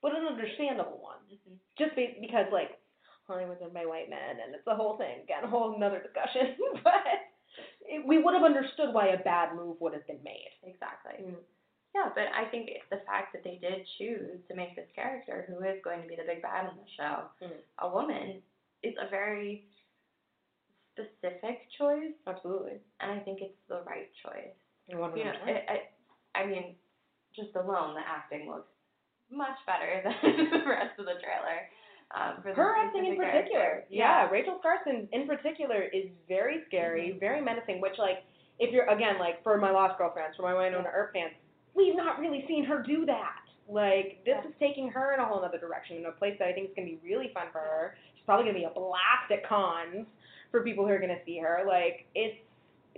but an understandable one. Mhm. Just be- because, like, Hollywood's run by white men, and it's a whole thing. Again, a whole another discussion. [LAUGHS] but it, we would have understood why a bad move would have been made. Exactly. Mm. Yeah, but I think it's the fact that they did choose to make this character, who is going to be the big bad in the show, Mhm. a woman, is a very specific choice, Absolutely. and I think it's the right choice. You know, You know, I, I, I mean, just alone, the acting looks much better [LAUGHS] than the rest of the trailer. Um, for Her acting in particular. character. Yeah, Rachel Skarsten in particular is very scary, very menacing, which like if you're again like for my Lost Girl fans, for my Wynonna Earp fans, we've not really seen her do that. Like this Yeah. is taking her in a whole other direction in a place that I think is gonna be really fun for her. She's probably gonna be a blast at cons for people who are gonna see her. Like it's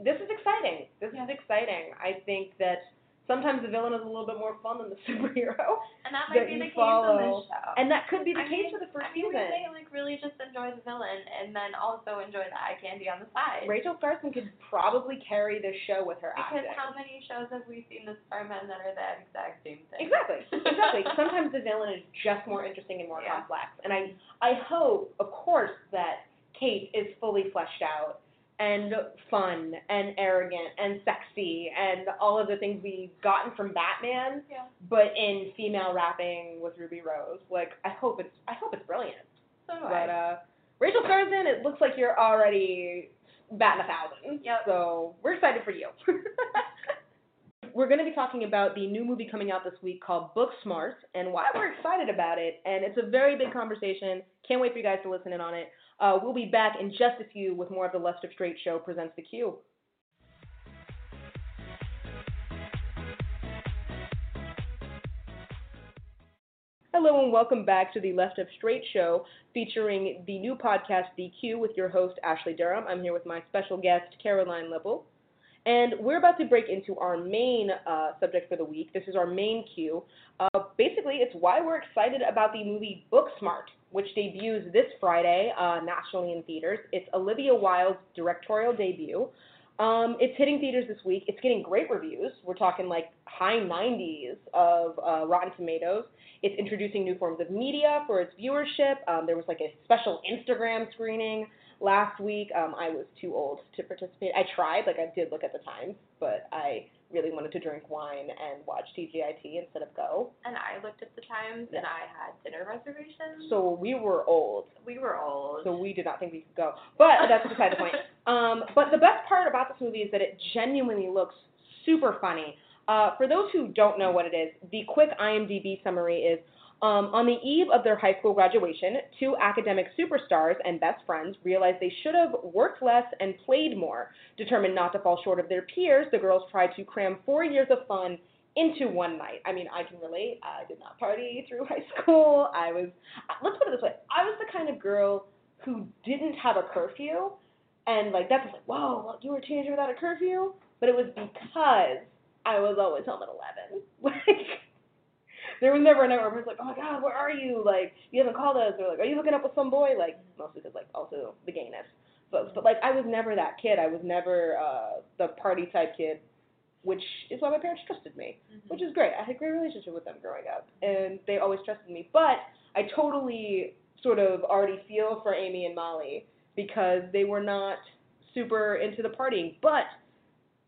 this is exciting. This Yeah. is exciting. I think that sometimes the villain is a little bit more fun than the [LAUGHS] superhero. And that that might be you the case on follow. this show. And that could be the I case mean, for the first I mean, season. may like really just enjoy the villain and then also enjoy the eye candy on the side. Rachel Skarsten could probably carry this show with her Because acting. how many shows have we seen the Starmen that are the exact same thing? Exactly. [LAUGHS] Exactly. Sometimes the villain is just more interesting and more Yeah. complex. And I I hope, of course, that Kate is fully fleshed out and fun and arrogant and sexy and all of the things we've gotten from Batman, Yeah. but in female wrapping with Ruby Rose. Like I hope it's I hope it's brilliant. So But I. uh Rachel Skarsten, it looks like you're already batting a thousand. Yep. So we're excited for you. [LAUGHS] we're going to be talking about the new movie coming out this week called Book Booksmart and why we're excited about it. And it's a very big conversation. Can't wait for you guys to listen in on it. Uh, we'll be back in just a few with more of the Left of Straight Show presents the Q. Hello and welcome back to the Left of Straight Show, featuring the new podcast The Q with your host Ashley Durham. I'm here with my special guest Caroline Lipple, and we're about to break into our main uh, subject for the week. This is our main Q. Uh, basically, it's why we're excited about the movie Booksmart, which debuts this Friday uh, nationally in theaters. It's Olivia Wilde's directorial debut. Um, it's hitting theaters this week. It's getting great reviews. We're talking like high 90s of uh, Rotten Tomatoes. It's introducing new forms of media for its viewership. Um, there was like a special Instagram screening last week. Um, I was too old to participate. I tried, like I did look at the times, but I really wanted to drink wine and watch TGIT instead of go. and I looked at the times and I had dinner reservations. So we were old. we were old. So we did not think we could go. But that's beside the point. [LAUGHS] Um, but the best part about this movie is that it genuinely looks super funny. Uh, for those who don't know what it is, the quick IMDb summary is um, on the eve of their high school graduation, two academic superstars and best friends realize they should have worked less and played more. Determined not to fall short of their peers, the girls try to cram four years of fun into one night. I mean, I can relate. I did not party through [LAUGHS] high school. I was, let's put it this way, I was the kind of girl who didn't have a curfew, and like that's like, whoa, you were a teenager without a curfew, but it was because I was always home at eleven. [LAUGHS] Like there was never a night where I was like, oh my god, where are you? Like you haven't called us, or like, are you hooking up with some boy? Like mostly because like also the gayness folks, but like I was never that kid. I was never uh the party type kid, which is why my parents trusted me which is great. I had a great relationship with them growing up, and they always trusted me. But I totally sort of already feel for Amy and Molly because they were not super into the partying. But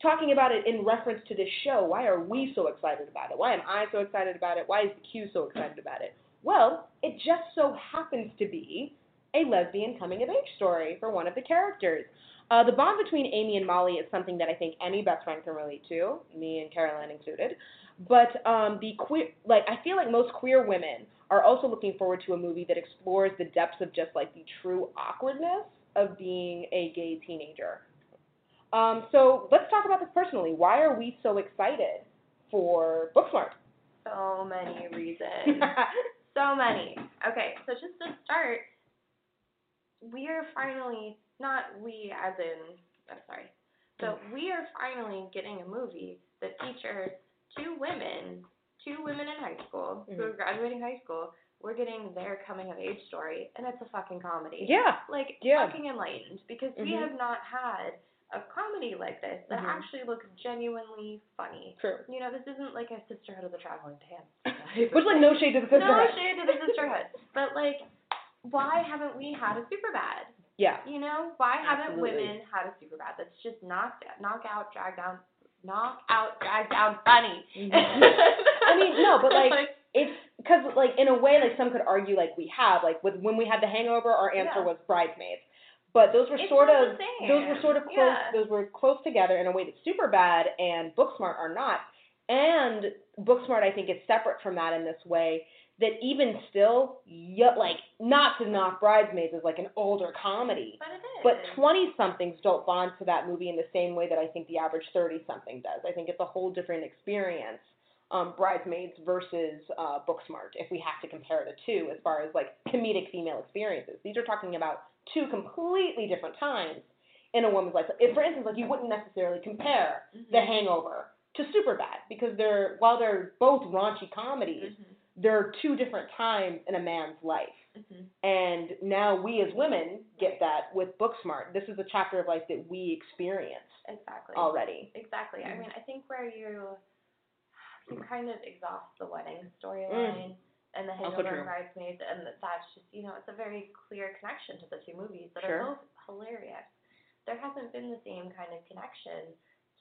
talking about it in reference to this show, why are we so excited about it? Why am I so excited about it? Why is the Q so excited about it? Well, it just so happens to be a lesbian coming of age story for one of the characters. Uh, the bond between Amy and Molly is something that I think any best friend can relate to, me and Caroline included. But um, the queer, like I feel like most queer women are also looking forward to a movie that explores the depths of just like the true awkwardness of being a gay teenager. Um, so let's talk about this personally. Why are we so excited for Booksmart? So many reasons. [LAUGHS] so many. Okay, so just to start, we are finally not we as in I'm sorry. So we are finally getting a movie that features two women, two women in high school who are graduating high school. We're getting their coming of age story, and it's a fucking comedy. yeah. Like Yeah. fucking enlightened because we Mhm. have not had a comedy like this that Mhm. actually looks genuinely funny. True. You know, this isn't like a sisterhood of the traveling pants. [LAUGHS] Which like no shade to the sister. No shade to the sisterhood. [LAUGHS] But like, why haven't we had a super bad? Yeah. You know, why haven't Absolutely. women had a super bad that's just knocked knock out, drag down, knock out, drag down, funny? Mhm. I mean, no, but [LAUGHS] like it's because like in a way like some could argue like we have like with when we had the hangover our answer Yeah. was bridesmaids but those were It's sort of those were sort of close Yeah. those were close together in a way that Superbad and Booksmart are not and Booksmart I think is separate from that in this way that even still yeah, like not to knock bridesmaids is like an older comedy but but 20 somethings don't bond to that movie in the same way that I think the average 30 something does. I think it's a whole different experience, um, Bridesmaids versus uh, Booksmart, if we have to compare the two as far as like comedic female experiences. These are talking about two completely different times in a woman's life. If, for instance, like you wouldn't necessarily compare The Mm-hmm. Hangover to Superbad because they're while they're both raunchy comedies, Mhm. they're two different times in a man's life. Mhm. And now we as women get that with Booksmart. This is a chapter of life that we experience Exactly. already. Exactly. I Mhm. mean, I think where you you kind of exhaust the wedding storyline and the hangover and bridesmaids, and that's just you know it's a very clear connection to the two movies that Sure. are both hilarious. There hasn't been the same kind of connection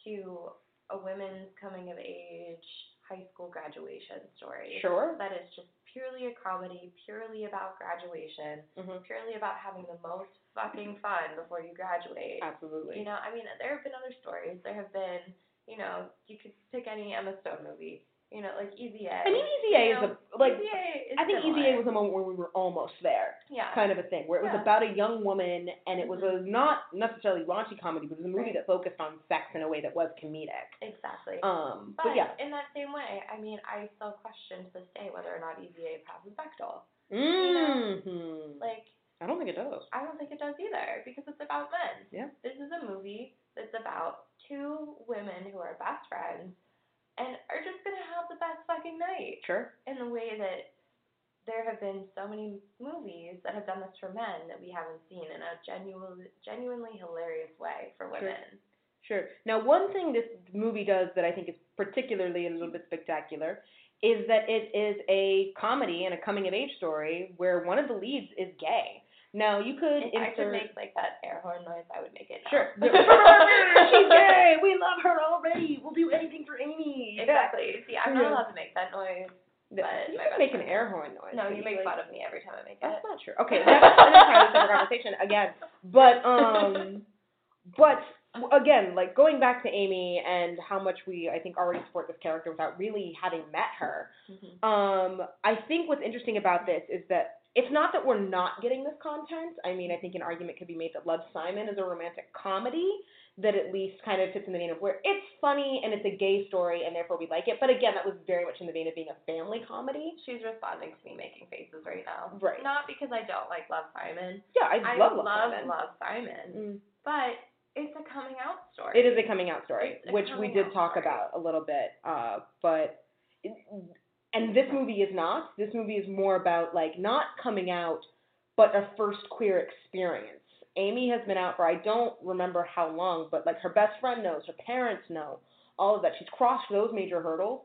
to a women's coming of age high school graduation story. Sure. That is just purely a comedy, purely about graduation, Mhm. purely about having the most fucking fun before you graduate. Absolutely. You know, I mean, there have been other stories. There have been, you know, you could pick any Emma Stone movie. You know, like Easy A. I mean, Easy A You is know, a like. Easy A is I think similar. Easy A was a moment where we were almost there, yeah. kind of a thing, where it was Yeah. about a young woman, and it was a Mhm. not necessarily raunchy comedy, but it was a movie Right. that focused on sex in a way that was comedic. exactly. Um, but but yeah. in that same way, I mean, I still question to this day whether or not Easy A passes Bechdel. Mm-hmm. Like, I don't think it does. I don't think it does either because it's about men. Yeah. This is a movie that's about two women who are best friends and are just gonna have the best fucking night. Sure. in the way that there have been so many movies that have done this for men that we haven't seen in a genuinely genuinely hilarious way for women. Sure. women. Sure. Now, one thing this movie does that I think is particularly a little bit spectacular is that it is a comedy and a coming of age story where one of the leads is gay. Now, you could If I could make like that air horn noise, I would make it. now. Sure. [LAUGHS] She's gay. We love her already. We'll do anything for Amy. Exactly. See, I'm not allowed to make that noise. But You can make an air horn noise. No, you make like- fun of me every time I make That's it. That's not true. Okay, that's an entirely separate conversation again. But um, but again, like going back to Amy and how much we I think already support this character without really having met her. Mhm. Um, I think what's interesting about this is that it's not that we're not getting this content. I mean, I think an argument could be made that Love Simon is a romantic comedy that at least kind of fits in the vein of where it's funny and it's a gay story and therefore we like it. But again, that was very much in the vein of being a family comedy. She's responding to me making faces right now. Right. Not because I don't like Love Simon. Yeah, I, I love Love love Simon. Love Simon. Mm. But it's a coming out story. It is a coming out story, which we did talk story. about a little bit. Uh, but and this movie is not. This movie is more about like not coming out, but a first queer experience. Amy has been out for I don't remember how long, but like her best friend knows, her parents know, all of that. She's crossed those major hurdles,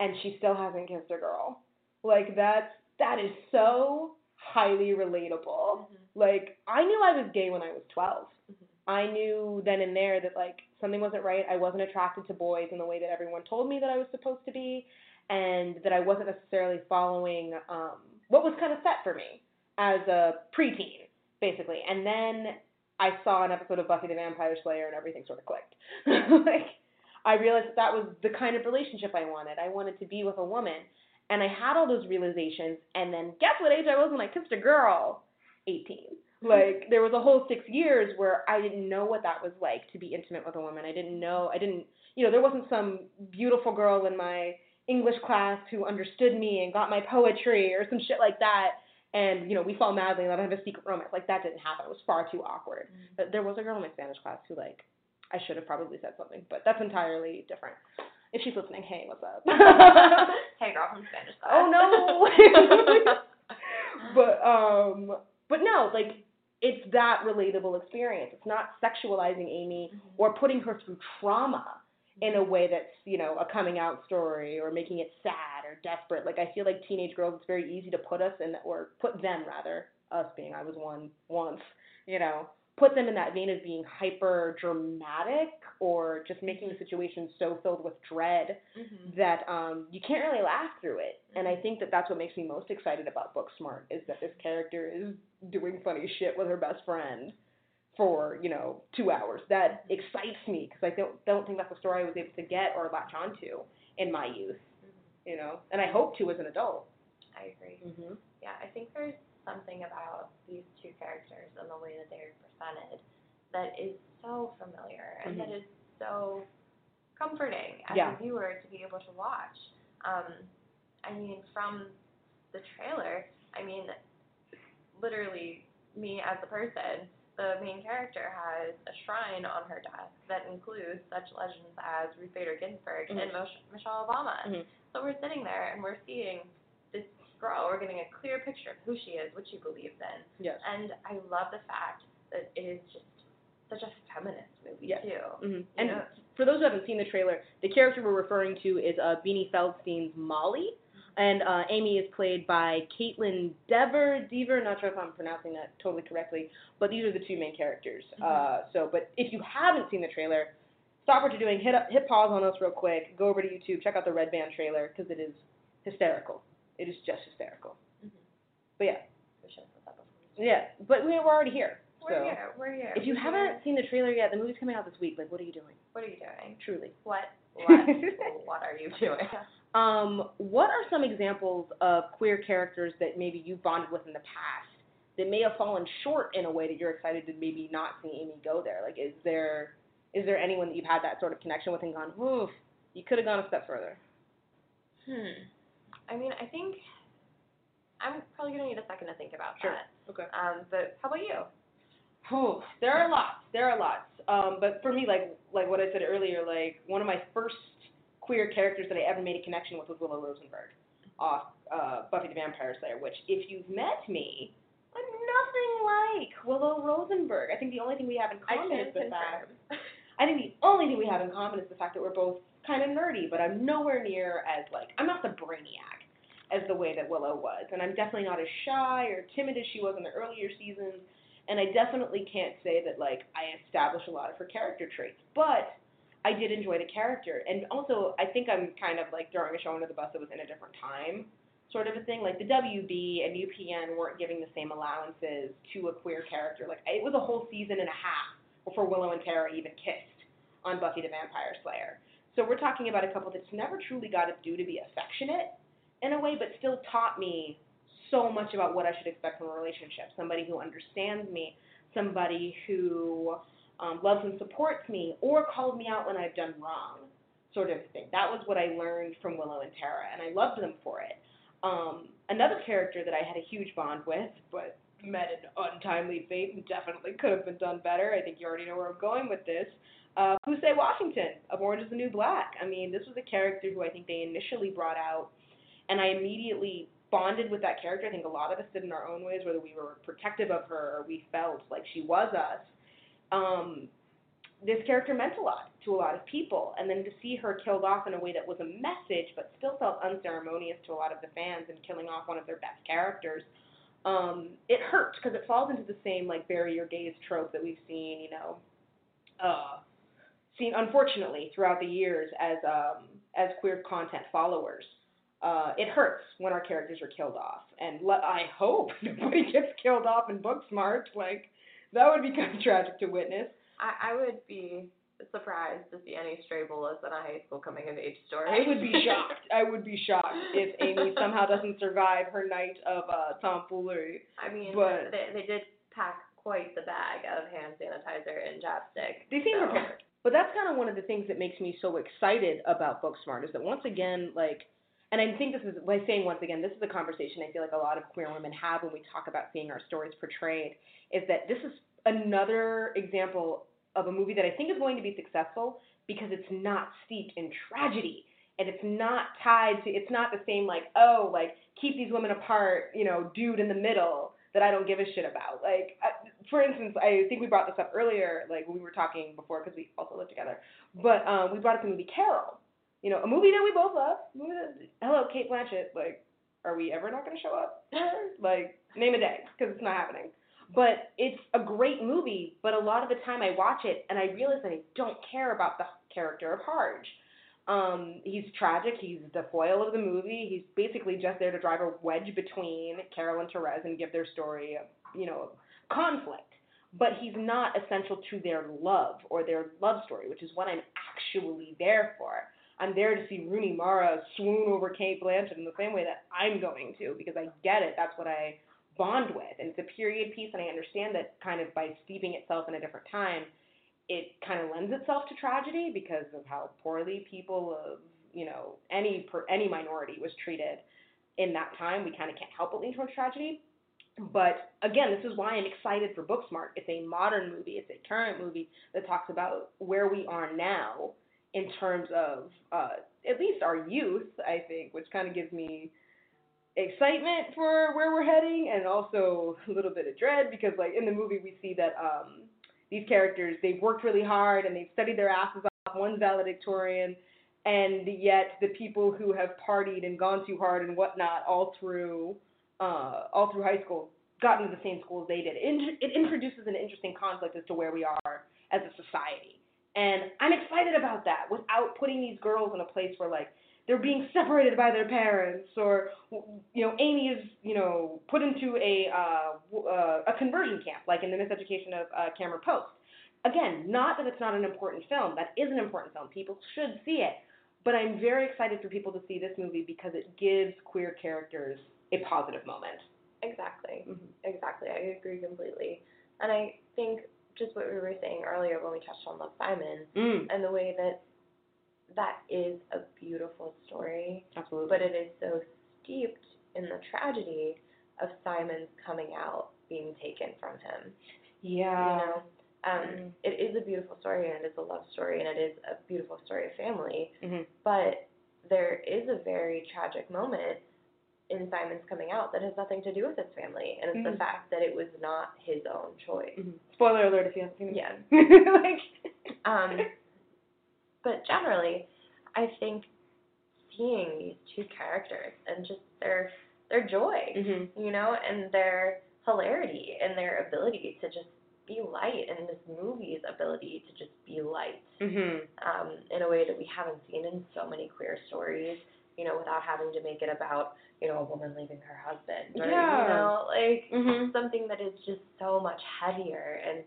and she still hasn't kissed a girl. Like that's that is so highly relatable. Mhm. Like I knew I was gay when I was 12. Mhm. I knew then and there that like something wasn't right. I wasn't attracted to boys in the way that everyone told me that I was supposed to be, and that I wasn't necessarily following um, what was kind of set for me as a preteen, basically. And then I saw an episode of Buffy the Vampire Slayer, and everything sort of clicked. [LAUGHS] like I realized that, that was the kind of relationship I wanted. I wanted to be with a woman, and I had all those realizations. And then guess what age I was when I kissed a girl? 18. Like there was a whole six years where I didn't know what that was like to be intimate with a woman. I didn't know. I didn't. You know, there wasn't some beautiful girl in my English class who understood me and got my poetry or some shit like that. And you know, we fall madly in love and have a secret romance. Like that didn't happen. It was far too awkward. But there was a girl in my Spanish class who like I should have probably said something, but that's entirely different. If she's listening, hey, what's up? [LAUGHS] hey girl from Spanish class. Oh no. [LAUGHS] [LAUGHS] but um but no, like it's that relatable experience. It's not sexualizing Amy or putting her through trauma in a way that's, you know, a coming out story or making it sad or desperate. Like I feel like teenage girls it's very easy to put us in or put them rather, us being I was one once, you know, put them in that vein of being hyper dramatic or just making the situation so filled with dread Mhm. that um, you can't really laugh through it. And I think that that's what makes me most excited about Booksmart is that this character is doing funny shit with her best friend for you know two hours. That excites me because I don't don't think that's a story I was able to get or latch onto in my youth. You know, and I hope to as an adult. I agree. Mm-hmm. Yeah, I think there's something about these two characters and the way that they're presented that is so familiar and that Mhm. is so comforting as Yeah. a viewer to be able to watch. Um, I mean, from the trailer, I mean, literally, me as a person the main character has a shrine on her desk that includes such legends as Ruth Bader Ginsburg Mhm. and Mosh- Michelle Obama. Mhm. So we're sitting there and we're seeing this girl. We're getting a clear picture of who she is, what she believes in, Yes. and I love the fact that it is just such a feminist movie Yes. too. hmm And know? for those who haven't seen the trailer, the character we're referring to is uh, Beanie Feldstein's Molly, and uh, Amy is played by Kaitlyn Dever. Dever, not sure if I'm pronouncing that totally correctly, but these are the two main characters. Uh, so, but if you haven't seen the trailer, stop what you're doing, hit up, hit pause on us real quick, go over to YouTube, check out the Red Band trailer because it is hysterical. It is just hysterical. Mhm. But yeah, We should have put that before. yeah. But we're already here. We're so. here. We're here. If you We're haven't here. seen the trailer yet, the movie's coming out this week. Like, what are you doing? what are you doing? Truly. What? [LAUGHS] What? what are you doing? [LAUGHS] Um, what are some examples of queer characters that maybe you bonded with in the past that may have fallen short in a way that you're excited to maybe not see Amy go there? Like, is there is there anyone that you've had that sort of connection with and gone, oof, you could have gone a step further? Hmm. I mean, I think I'm probably gonna need a second to think about Sure. that. Okay. Um, but how about you? Whew, there are lots. There are lots. Um, but for me, like like what I said earlier, like one of my first queer characters that I ever made a connection with was Willow Rosenberg off uh, Buffy the Vampire Slayer. Which, if you've met me, I'm nothing like Willow Rosenberg. I think the only thing we have in common is the fact. I think the only thing we have in common is the fact that we're both kind of nerdy, but I'm nowhere near as like I'm not the brainiac as the way that Willow was, and I'm definitely not as shy or timid as she was in the earlier seasons. And I definitely can't say that like I established a lot of her character traits, but I did enjoy the character. And also, I think I'm kind of like throwing a show under the bus that was in a different time, sort of a thing. Like the WB and UPN weren't giving the same allowances to a queer character. Like it was a whole season and a half before Willow and Tara even kissed on Buffy the Vampire Slayer. So we're talking about a couple that's never truly got its due to be affectionate in a way, but still taught me so much about what I should expect from a relationship. Somebody who understands me, somebody who um, loves and supports me, or called me out when I've done wrong, sort of thing. That was what I learned from Willow and Tara, and I loved them for it. Um, another character that I had a huge bond with, but met an untimely fate and definitely could have been done better. I think you already know where I'm going with this. Uh, Poussey Washington of Orange is the New Black. I mean, this was a character who I think they initially brought out, and I immediately bonded with that character. I think a lot of us did in our own ways, whether we were protective of her or we felt like she was us. Um, this character meant a lot to a lot of people, and then to see her killed off in a way that was a message, but still felt unceremonious to a lot of the fans, and killing off one of their best characters, um, it hurt because it falls into the same like bury your gays trope that we've seen, you know, uh, seen unfortunately throughout the years as um, as queer content followers. Uh, it hurts when our characters are killed off, and le- I hope [LAUGHS] nobody gets killed off in Booksmart. Like that would be [LAUGHS] kind of tragic to witness. I, I would be surprised to see any stray bullets in a high school coming of age story. I would be shocked. I would be shocked if Amy [LAUGHS] somehow doesn't survive her night of uh, tomfoolery. I mean, But- they they did pack quite the bag of hand sanitizer and chapstick. They seem so. prepared. But that's kind of one of the things that makes me so excited about Booksmart is that once again, like, and I think this is, by saying once again, this is a conversation I feel like a lot of queer women have when we talk about seeing our stories portrayed, is that this is another example of a movie that I think is going to be successful because it's not steeped in tragedy. And it's not tied to, it's not the same, like, oh, like, keep these women apart, you know, dude in the middle that I don't give a shit about. Like, I, for instance, I think we brought this up earlier, like we were talking before, because we also live together. But um, we brought up the movie Carol. You know, a movie that we both love. That- Hello, Cate Blanchett. Like, are we ever not going to show up? [LAUGHS] like, name a day, because it's not happening. But it's a great movie. But a lot of the time, I watch it and I realize that I don't care about the character of Harge. Um, he's tragic. He's the foil of the movie. He's basically just there to drive a wedge between Carol and Therese and give their story, you know, conflict. But he's not essential to their love or their love story, which is what I'm actually there for. I'm there to see Rooney Mara swoon over Cate Blanchett in the same way that I'm going to because I get it. That's what I bond with. And it's a period piece, and I understand that kind of by steeping itself in a different time, it kind of lends itself to tragedy because of how poorly people of you know any per, any minority was treated in that time. We kind of can't help but lean towards tragedy. But again, this is why I'm excited for Booksmart. It's a modern movie. It's a current movie that talks about where we are now in terms of uh, at least our youth. I think, which kind of gives me excitement for where we're heading, and also a little bit of dread because, like in the movie, we see that um, these characters they've worked really hard and they've studied their asses off. One's valedictorian, and yet the people who have partied and gone too hard and whatnot all through uh, all through high school got into the same schools they did. It introduces an interesting conflict as to where we are as a society. And I'm excited about that without putting these girls in a place where like they're being separated by their parents or you know Amy is you know put into a uh, uh, a conversion camp like in the Miseducation of uh, Cameron Post. Again, not that it's not an important film. That is an important film. People should see it. But I'm very excited for people to see this movie because it gives queer characters a positive moment. Exactly. Mm-hmm. Exactly. I agree completely. And I think just what we were saying earlier when we touched on Love Simon Mm, and the way that that is a beautiful story, absolutely. but it is so steeped in the tragedy of Simon's coming out being taken from him. yeah. You know, um, Mhm. it is a beautiful story and it is a love story and it is a beautiful story of family. hmm But there is a very tragic moment in Simon's coming out that has nothing to do with his family, and it's Mhm. the fact that it was not his own choice. hmm Spoiler alert if you haven't seen it. Yeah. [LAUGHS] like, Um, [LAUGHS] but generally, I think seeing these two characters and just their their joy, hmm you know, and their hilarity and their ability to just be light, and this movie's ability to just be light hmm um, in a way that we haven't seen in so many queer stories, you know, without having to make it about, you know, a woman leaving her husband or, Yeah. you know, like Mhm. something that is just so much heavier and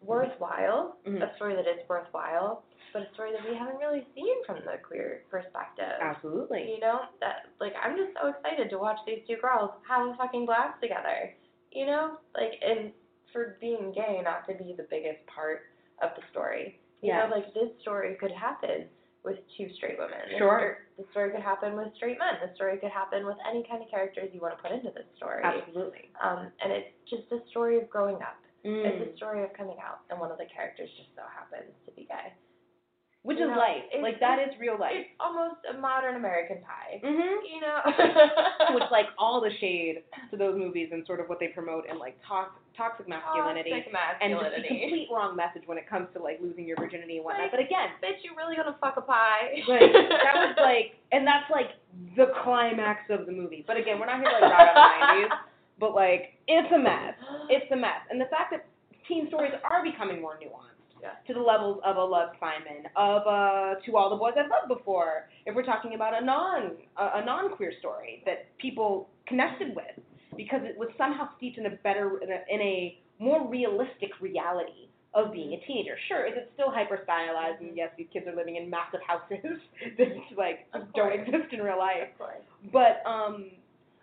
worthwhile, Mhm. a story that is worthwhile, but a story that we haven't really seen from the queer perspective. Absolutely. You know, that like I'm just so excited to watch these two girls have a fucking blast together. You know? Like and for being gay not to be the biggest part of the story. You Yeah. know, like this story could happen with two straight women. Sure. The story could happen with straight men. The story could happen with any kind of characters you want to put into this story. Absolutely. Um, and it's just a story of growing up. Mm. It's a story of coming out, and one of the characters just so happens to be gay. Which you is know, life. Like that is real life. It's almost a modern American Pie. hmm You know. [LAUGHS] Which like all the shade to those movies and sort of what they promote and like toxic toxic masculinity Toxic and just the complete wrong message when it comes to like losing your virginity and whatnot. Like- but again, Bitch, you really gonna fuck a pie? like that was [LAUGHS] like and that's like the climax of the movie. But again, we're not here to like on the [LAUGHS] nineties. But like it's a mess. It's a mess. And the fact that teen stories are becoming more nuanced. Yeah. To the levels of a Love Simon, of uh To All the Boys I've Loved Before, if we're talking about a non a, a non queer story that people connected with because it was somehow steeped in a better in a, in a more realistic reality of being a teenager. Sure, is it still hyper stylized and yes, these kids are living in massive houses [LAUGHS] that like don't exist in real life. Of course. But um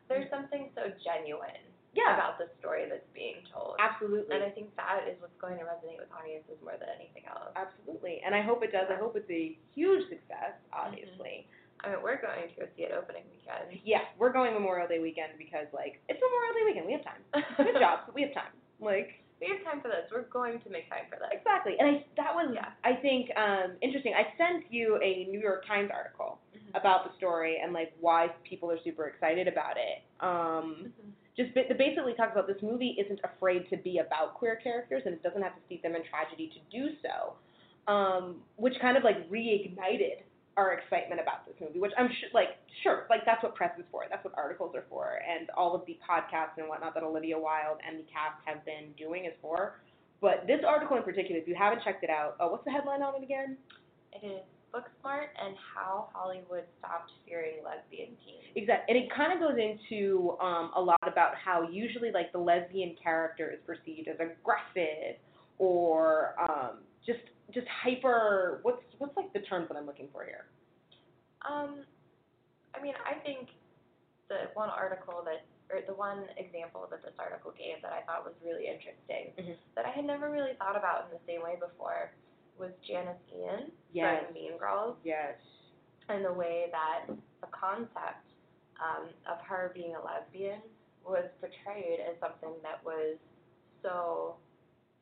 There's something so genuine yeah, about the story that's being told. absolutely. And I think that is what's going to resonate with audiences more than anything else. Absolutely. And I hope it does. I hope it's a huge success, obviously. I mean, we're going to go see it opening weekend. [LAUGHS] Yeah, we're going Memorial Day weekend because, like, it's Memorial Day weekend. We have time. [LAUGHS] Good job. We have time. Like, We have time for this. We're going to make time for this. exactly. And I, that was, Yeah. I think, um, interesting. I sent you a New York Times article Mhm. about the story and, like, why people are super excited about it. Um, Mhm. Just ba- basically talks about this movie isn't afraid to be about queer characters and it doesn't have to steep them in tragedy to do so, um, which kind of like reignited our excitement about this movie, which I'm sure, like, sure, like that's what press is for, that's what articles are for, and all of the podcasts and whatnot that Olivia Wilde and the cast have been doing is for. But this article in particular, if you haven't checked it out, oh, what's the headline on it again? It is Booksmart and How Hollywood Stopped Fearing Lesbian Teens. Exactly, and it kind of goes into um, a lot about how usually like the lesbian character is perceived as aggressive or um, just just hyper. What's what's like the terms that I'm looking for here? Um, I mean, I think the one article that, or the one example that this article gave that I thought was really interesting, Mhm. that I had never really thought about in the same way before, was Janis Ian Yes. from Mean Girls, Yes. and the way that the concept um, of her being a lesbian was portrayed as something that was so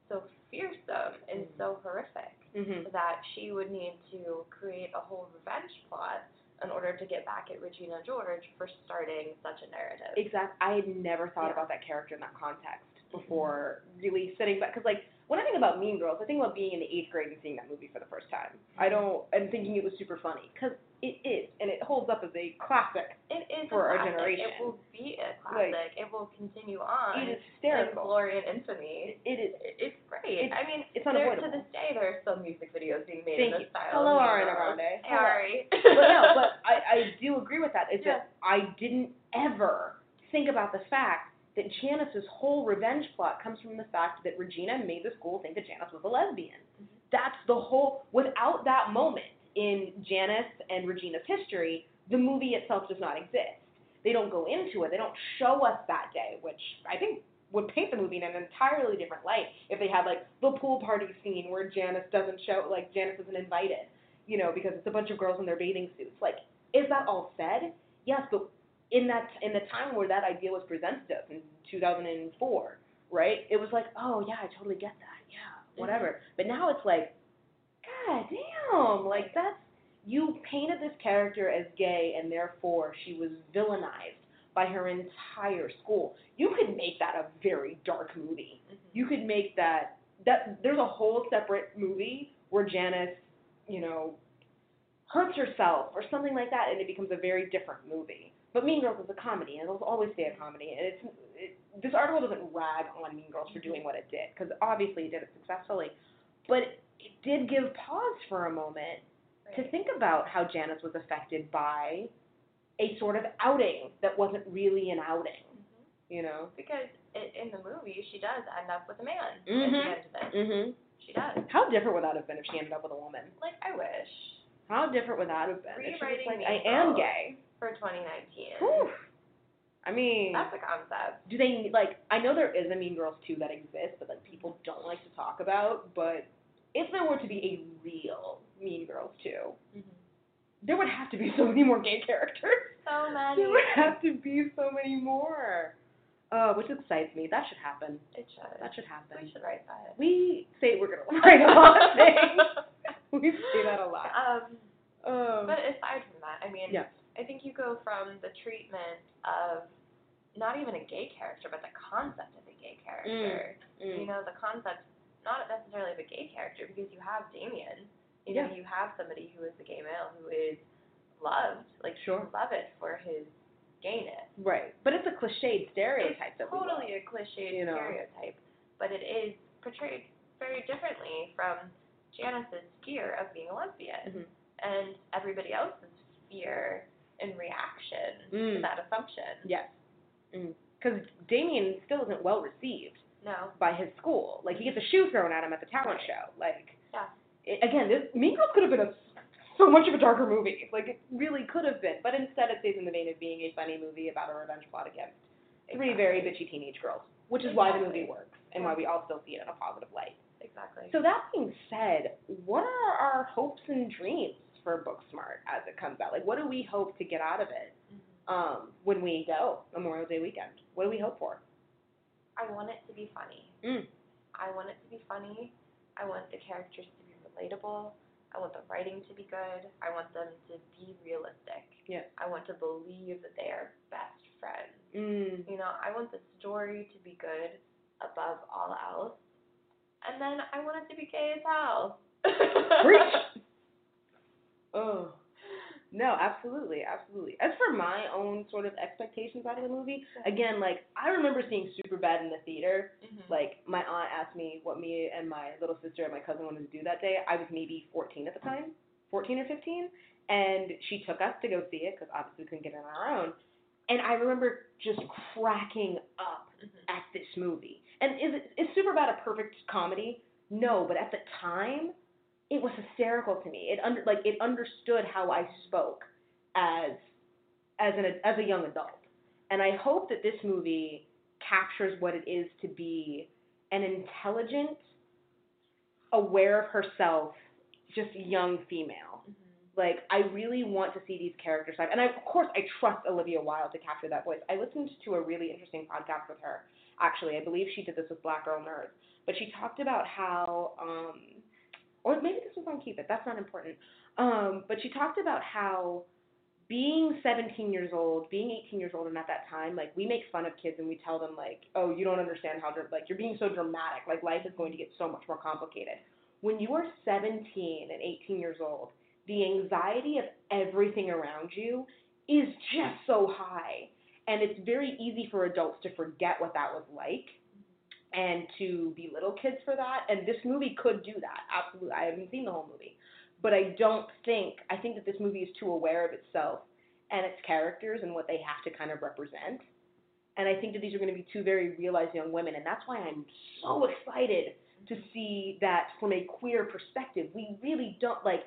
so fearsome and so horrific Mhm. that she would need to create a whole revenge plot in order to get back at Regina George for starting such a narrative. Exactly. I had never thought Yeah. about that character in that context before really sitting back. Because, like, when I think about Mean Girls, I think about being in the eighth grade and seeing that movie for the first time. I mm-hmm. don't, and thinking it was super funny. Because it is, and it holds up as a classic. It is for a our classic. generation. It will be a classic. it will continue on. It is in hysterical. glory and infamy. It is. It- It's great. It's- I mean, it's there, to this day, there are still music videos being made Thank in you. this style. Hello, Ariana Grande. Ari. [LAUGHS] but no, but [LAUGHS] I, I do agree with that. Is Yeah. that I didn't ever think about the fact that Janis's whole revenge plot comes from the fact that Regina made the school think that Janis was a lesbian. Mm-hmm. That's the whole. Without that moment in Janis and Regina's history, the movie itself does not exist. They don't go into it. They don't show us that day, which I think would paint the movie in an entirely different light if they had like the pool party scene where Janis doesn't show, like Janis isn't invited, you know, because it's a bunch of girls in their bathing suits. Like, is that all said? Yes, but in that in the time where that idea was presented to us in 2004, right? It was like, oh yeah, I totally get that. Yeah, mm-hmm. whatever. But now it's like, god damn, like that's you painted this character as gay and therefore she was villainized by her entire school. You could make that a very dark movie. Mm-hmm. You could make that that there's a whole separate movie where Janis, you know, hurts herself or something like that, and it becomes a very different movie. But Mean Girls is a comedy, and it'll always stay a comedy. And it's it, this article doesn't rag on Mean Girls for doing what it did, because obviously it did it successfully. But it did give pause for a moment to think about how Janis was affected by a sort of outing that wasn't really an outing. You know. Because i in the movie, she does end up with a man at Mhm. the end of it. Mhm. She does. How different would that have been if she ended up with a woman? Like, I wish. How different would that have been? if she was Rewriting like, I am gay. For 2019. Whew. I mean, That's a concept. do they like? I know there is a Mean Girls two that exists, but like people don't like to talk about. But if there were to be a real Mean Girls 2 there would have to be so many more gay characters. So many. There would have to be so many more. Uh, which excites me. That should happen. It should. That should happen. We should write that. We say we're gonna [LAUGHS] write a lot of things. [LAUGHS] we say that a lot. Um, Um, but aside from that, I mean, yeah. I think you go from the treatment of not even a gay character, but the concept of a gay character. Mm. You know, the concept not necessarily of a gay character because you have Damian. You know, you have somebody who is a gay male who is loved, like Sure. beloved for his gayness. Right. But it's a cliched stereotype it's that we totally a cliched you know. stereotype, but it is portrayed very differently from Janis's fear of being a lesbian Mhm. and everybody else's fear and reaction to Mm. that assumption. Yes. Because Damian still isn't well received No. by his school. Like he gets a shoe thrown at him at the talent Right. show. Like Yeah. it, again, this Mean Girls could have been a so much of a darker movie. Like it really could have been, but instead it stays in the vein of being a funny movie about a revenge plot against three very bitchy teenage girls, which is why the movie works and why we all still see it in a positive light. Exactly. So that being said, what are our hopes and dreams for Booksmart as it comes out? Like, what do we hope to get out of it Mhm. um, when we go Memorial Day weekend? What do we hope for? I want it to be funny. Mm. I want it to be funny. I want the characters to be relatable. I want the writing to be good. I want them to be realistic. Yeah. I want to believe that they are best friends. Mm. You know, I want the story to be good above all else. And then I want it to be gay as hell. Preach. [LAUGHS] Oh. No, absolutely, absolutely. As for my own sort of expectations out of the movie, again, like I remember seeing Superbad in the theater. Mhm. Like my aunt asked me what me and my little sister and my cousin wanted to do that day. I was maybe 14 at the time, 14 or 15, and she took us to go see it because obviously we couldn't get it on our own. And I remember just cracking up Mhm. at this movie. And is it is Superbad a perfect comedy? No, but at the time, it was hysterical to me. It under like it understood how I spoke as as an as a young adult. And I hope that this movie captures what it is to be an intelligent, aware of herself, just young female. Like I really want to see these characters and I, of course I trust Olivia Wilde to capture that voice. I listened to a really interesting podcast with her. Actually, I believe she did this with Black Girl Nerds, but she talked about how, um, or maybe this was on Keep It. That's not important. Um, but she talked about how being 17 years old, being 18 years old, and at that time, like we make fun of kids and we tell them like, oh, you don't understand how like you're being so dramatic. Like life is going to get so much more complicated. When you are 17 and 18 years old, the anxiety of everything around you is just so high. And it's very easy for adults to forget what that was like and to belittle kids for that. And this movie could do that. Absolutely. I haven't seen the whole movie. But I don't think, I think that this movie is too aware of itself and its characters and what they have to kind of represent. And I think that these are going to be two very realized young women. And that's why I'm so excited to see that from a queer perspective. We really don't, like,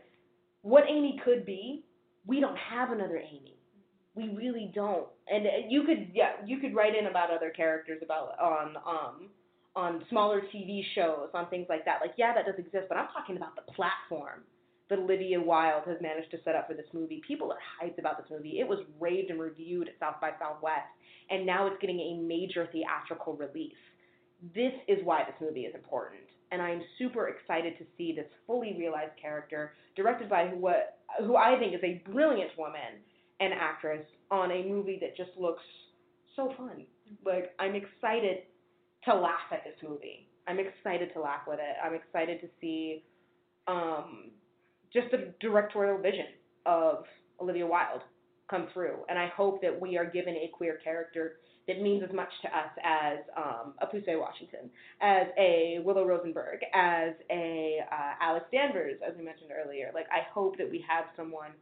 what Amy could be, we don't have another Amy. We really don't. And you could yeah, you could write in about other characters about on um on smaller TV shows, on things like that. Like yeah, that does exist, but I'm talking about the platform that Olivia Wilde has managed to set up for this movie. People are hyped about this movie. It was raved and reviewed at South by Southwest, and now it's getting a major theatrical release. This is why this movie is important and I'm super excited to see this fully realized character directed by who who I think is a brilliant woman and actress on a movie that just looks so fun. Like I'm excited to laugh at this movie. I'm excited to laugh with it. I'm excited to see um, just the directorial vision of Olivia Wilde come through, and I hope that we are given a queer character that means as much to us as um, a Poussey Washington, as a Willow Rosenberg, as a uh, Alex Danvers, as we mentioned earlier. Like, I hope that we have someone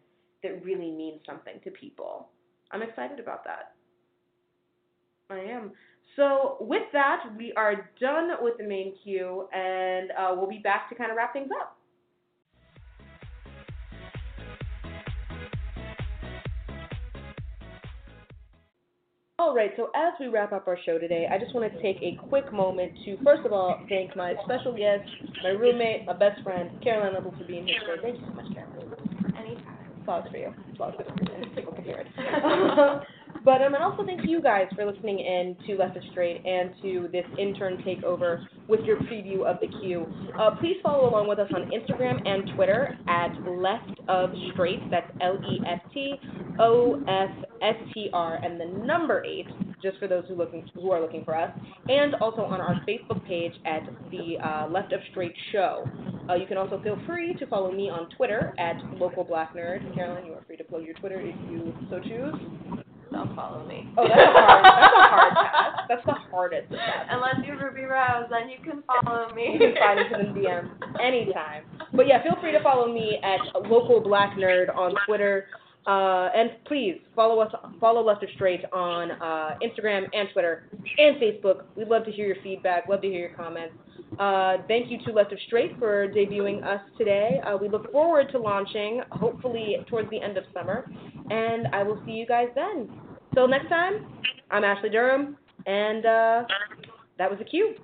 that really means something to people. I'm excited about that. I am. So, with that, we are done with the main queue, and uh, we'll be back to kind of wrap things up. All right, so as we wrap up our show today, I just want to take a quick moment to, first of all, thank my special guest, my roommate, my best friend, Caroline Level, for being here today. Thank you so much, Caroline. Anytime. Applause for you. Applause for you. [LAUGHS] People can hear it. [LAUGHS] But um, and also thank you guys for listening in to Left of Straight and to this intern takeover with your preview of the Q. Uh, please follow along with us on Instagram and Twitter at Left of Straight. That's L E F T O F S T R and the number eight, just for those who looking who are looking for us, and also on our Facebook page at the uh, Left of Straight Show. Uh, you can also feel free to follow me on Twitter at Local Black Nerd. Caroline, you are free to plug your Twitter if you so choose. Don't follow me. Oh, that's a hard. that's a hard [LAUGHS] task. That's the hardest. Task. Unless you're Ruby Rose, then you can follow me. You can slide into the DMs anytime. But yeah, feel free to follow me at local black nerd on Twitter. Uh, and please follow us, follow Left of Straight on uh, Instagram and Twitter and Facebook. We'd love to hear your feedback, love to hear your comments. Uh, thank you to Left of Straight for debuting us today. Uh, we look forward to launching, hopefully towards the end of summer, and I will see you guys then. Till next time, I'm Ashley Durham, and uh, that was the Q.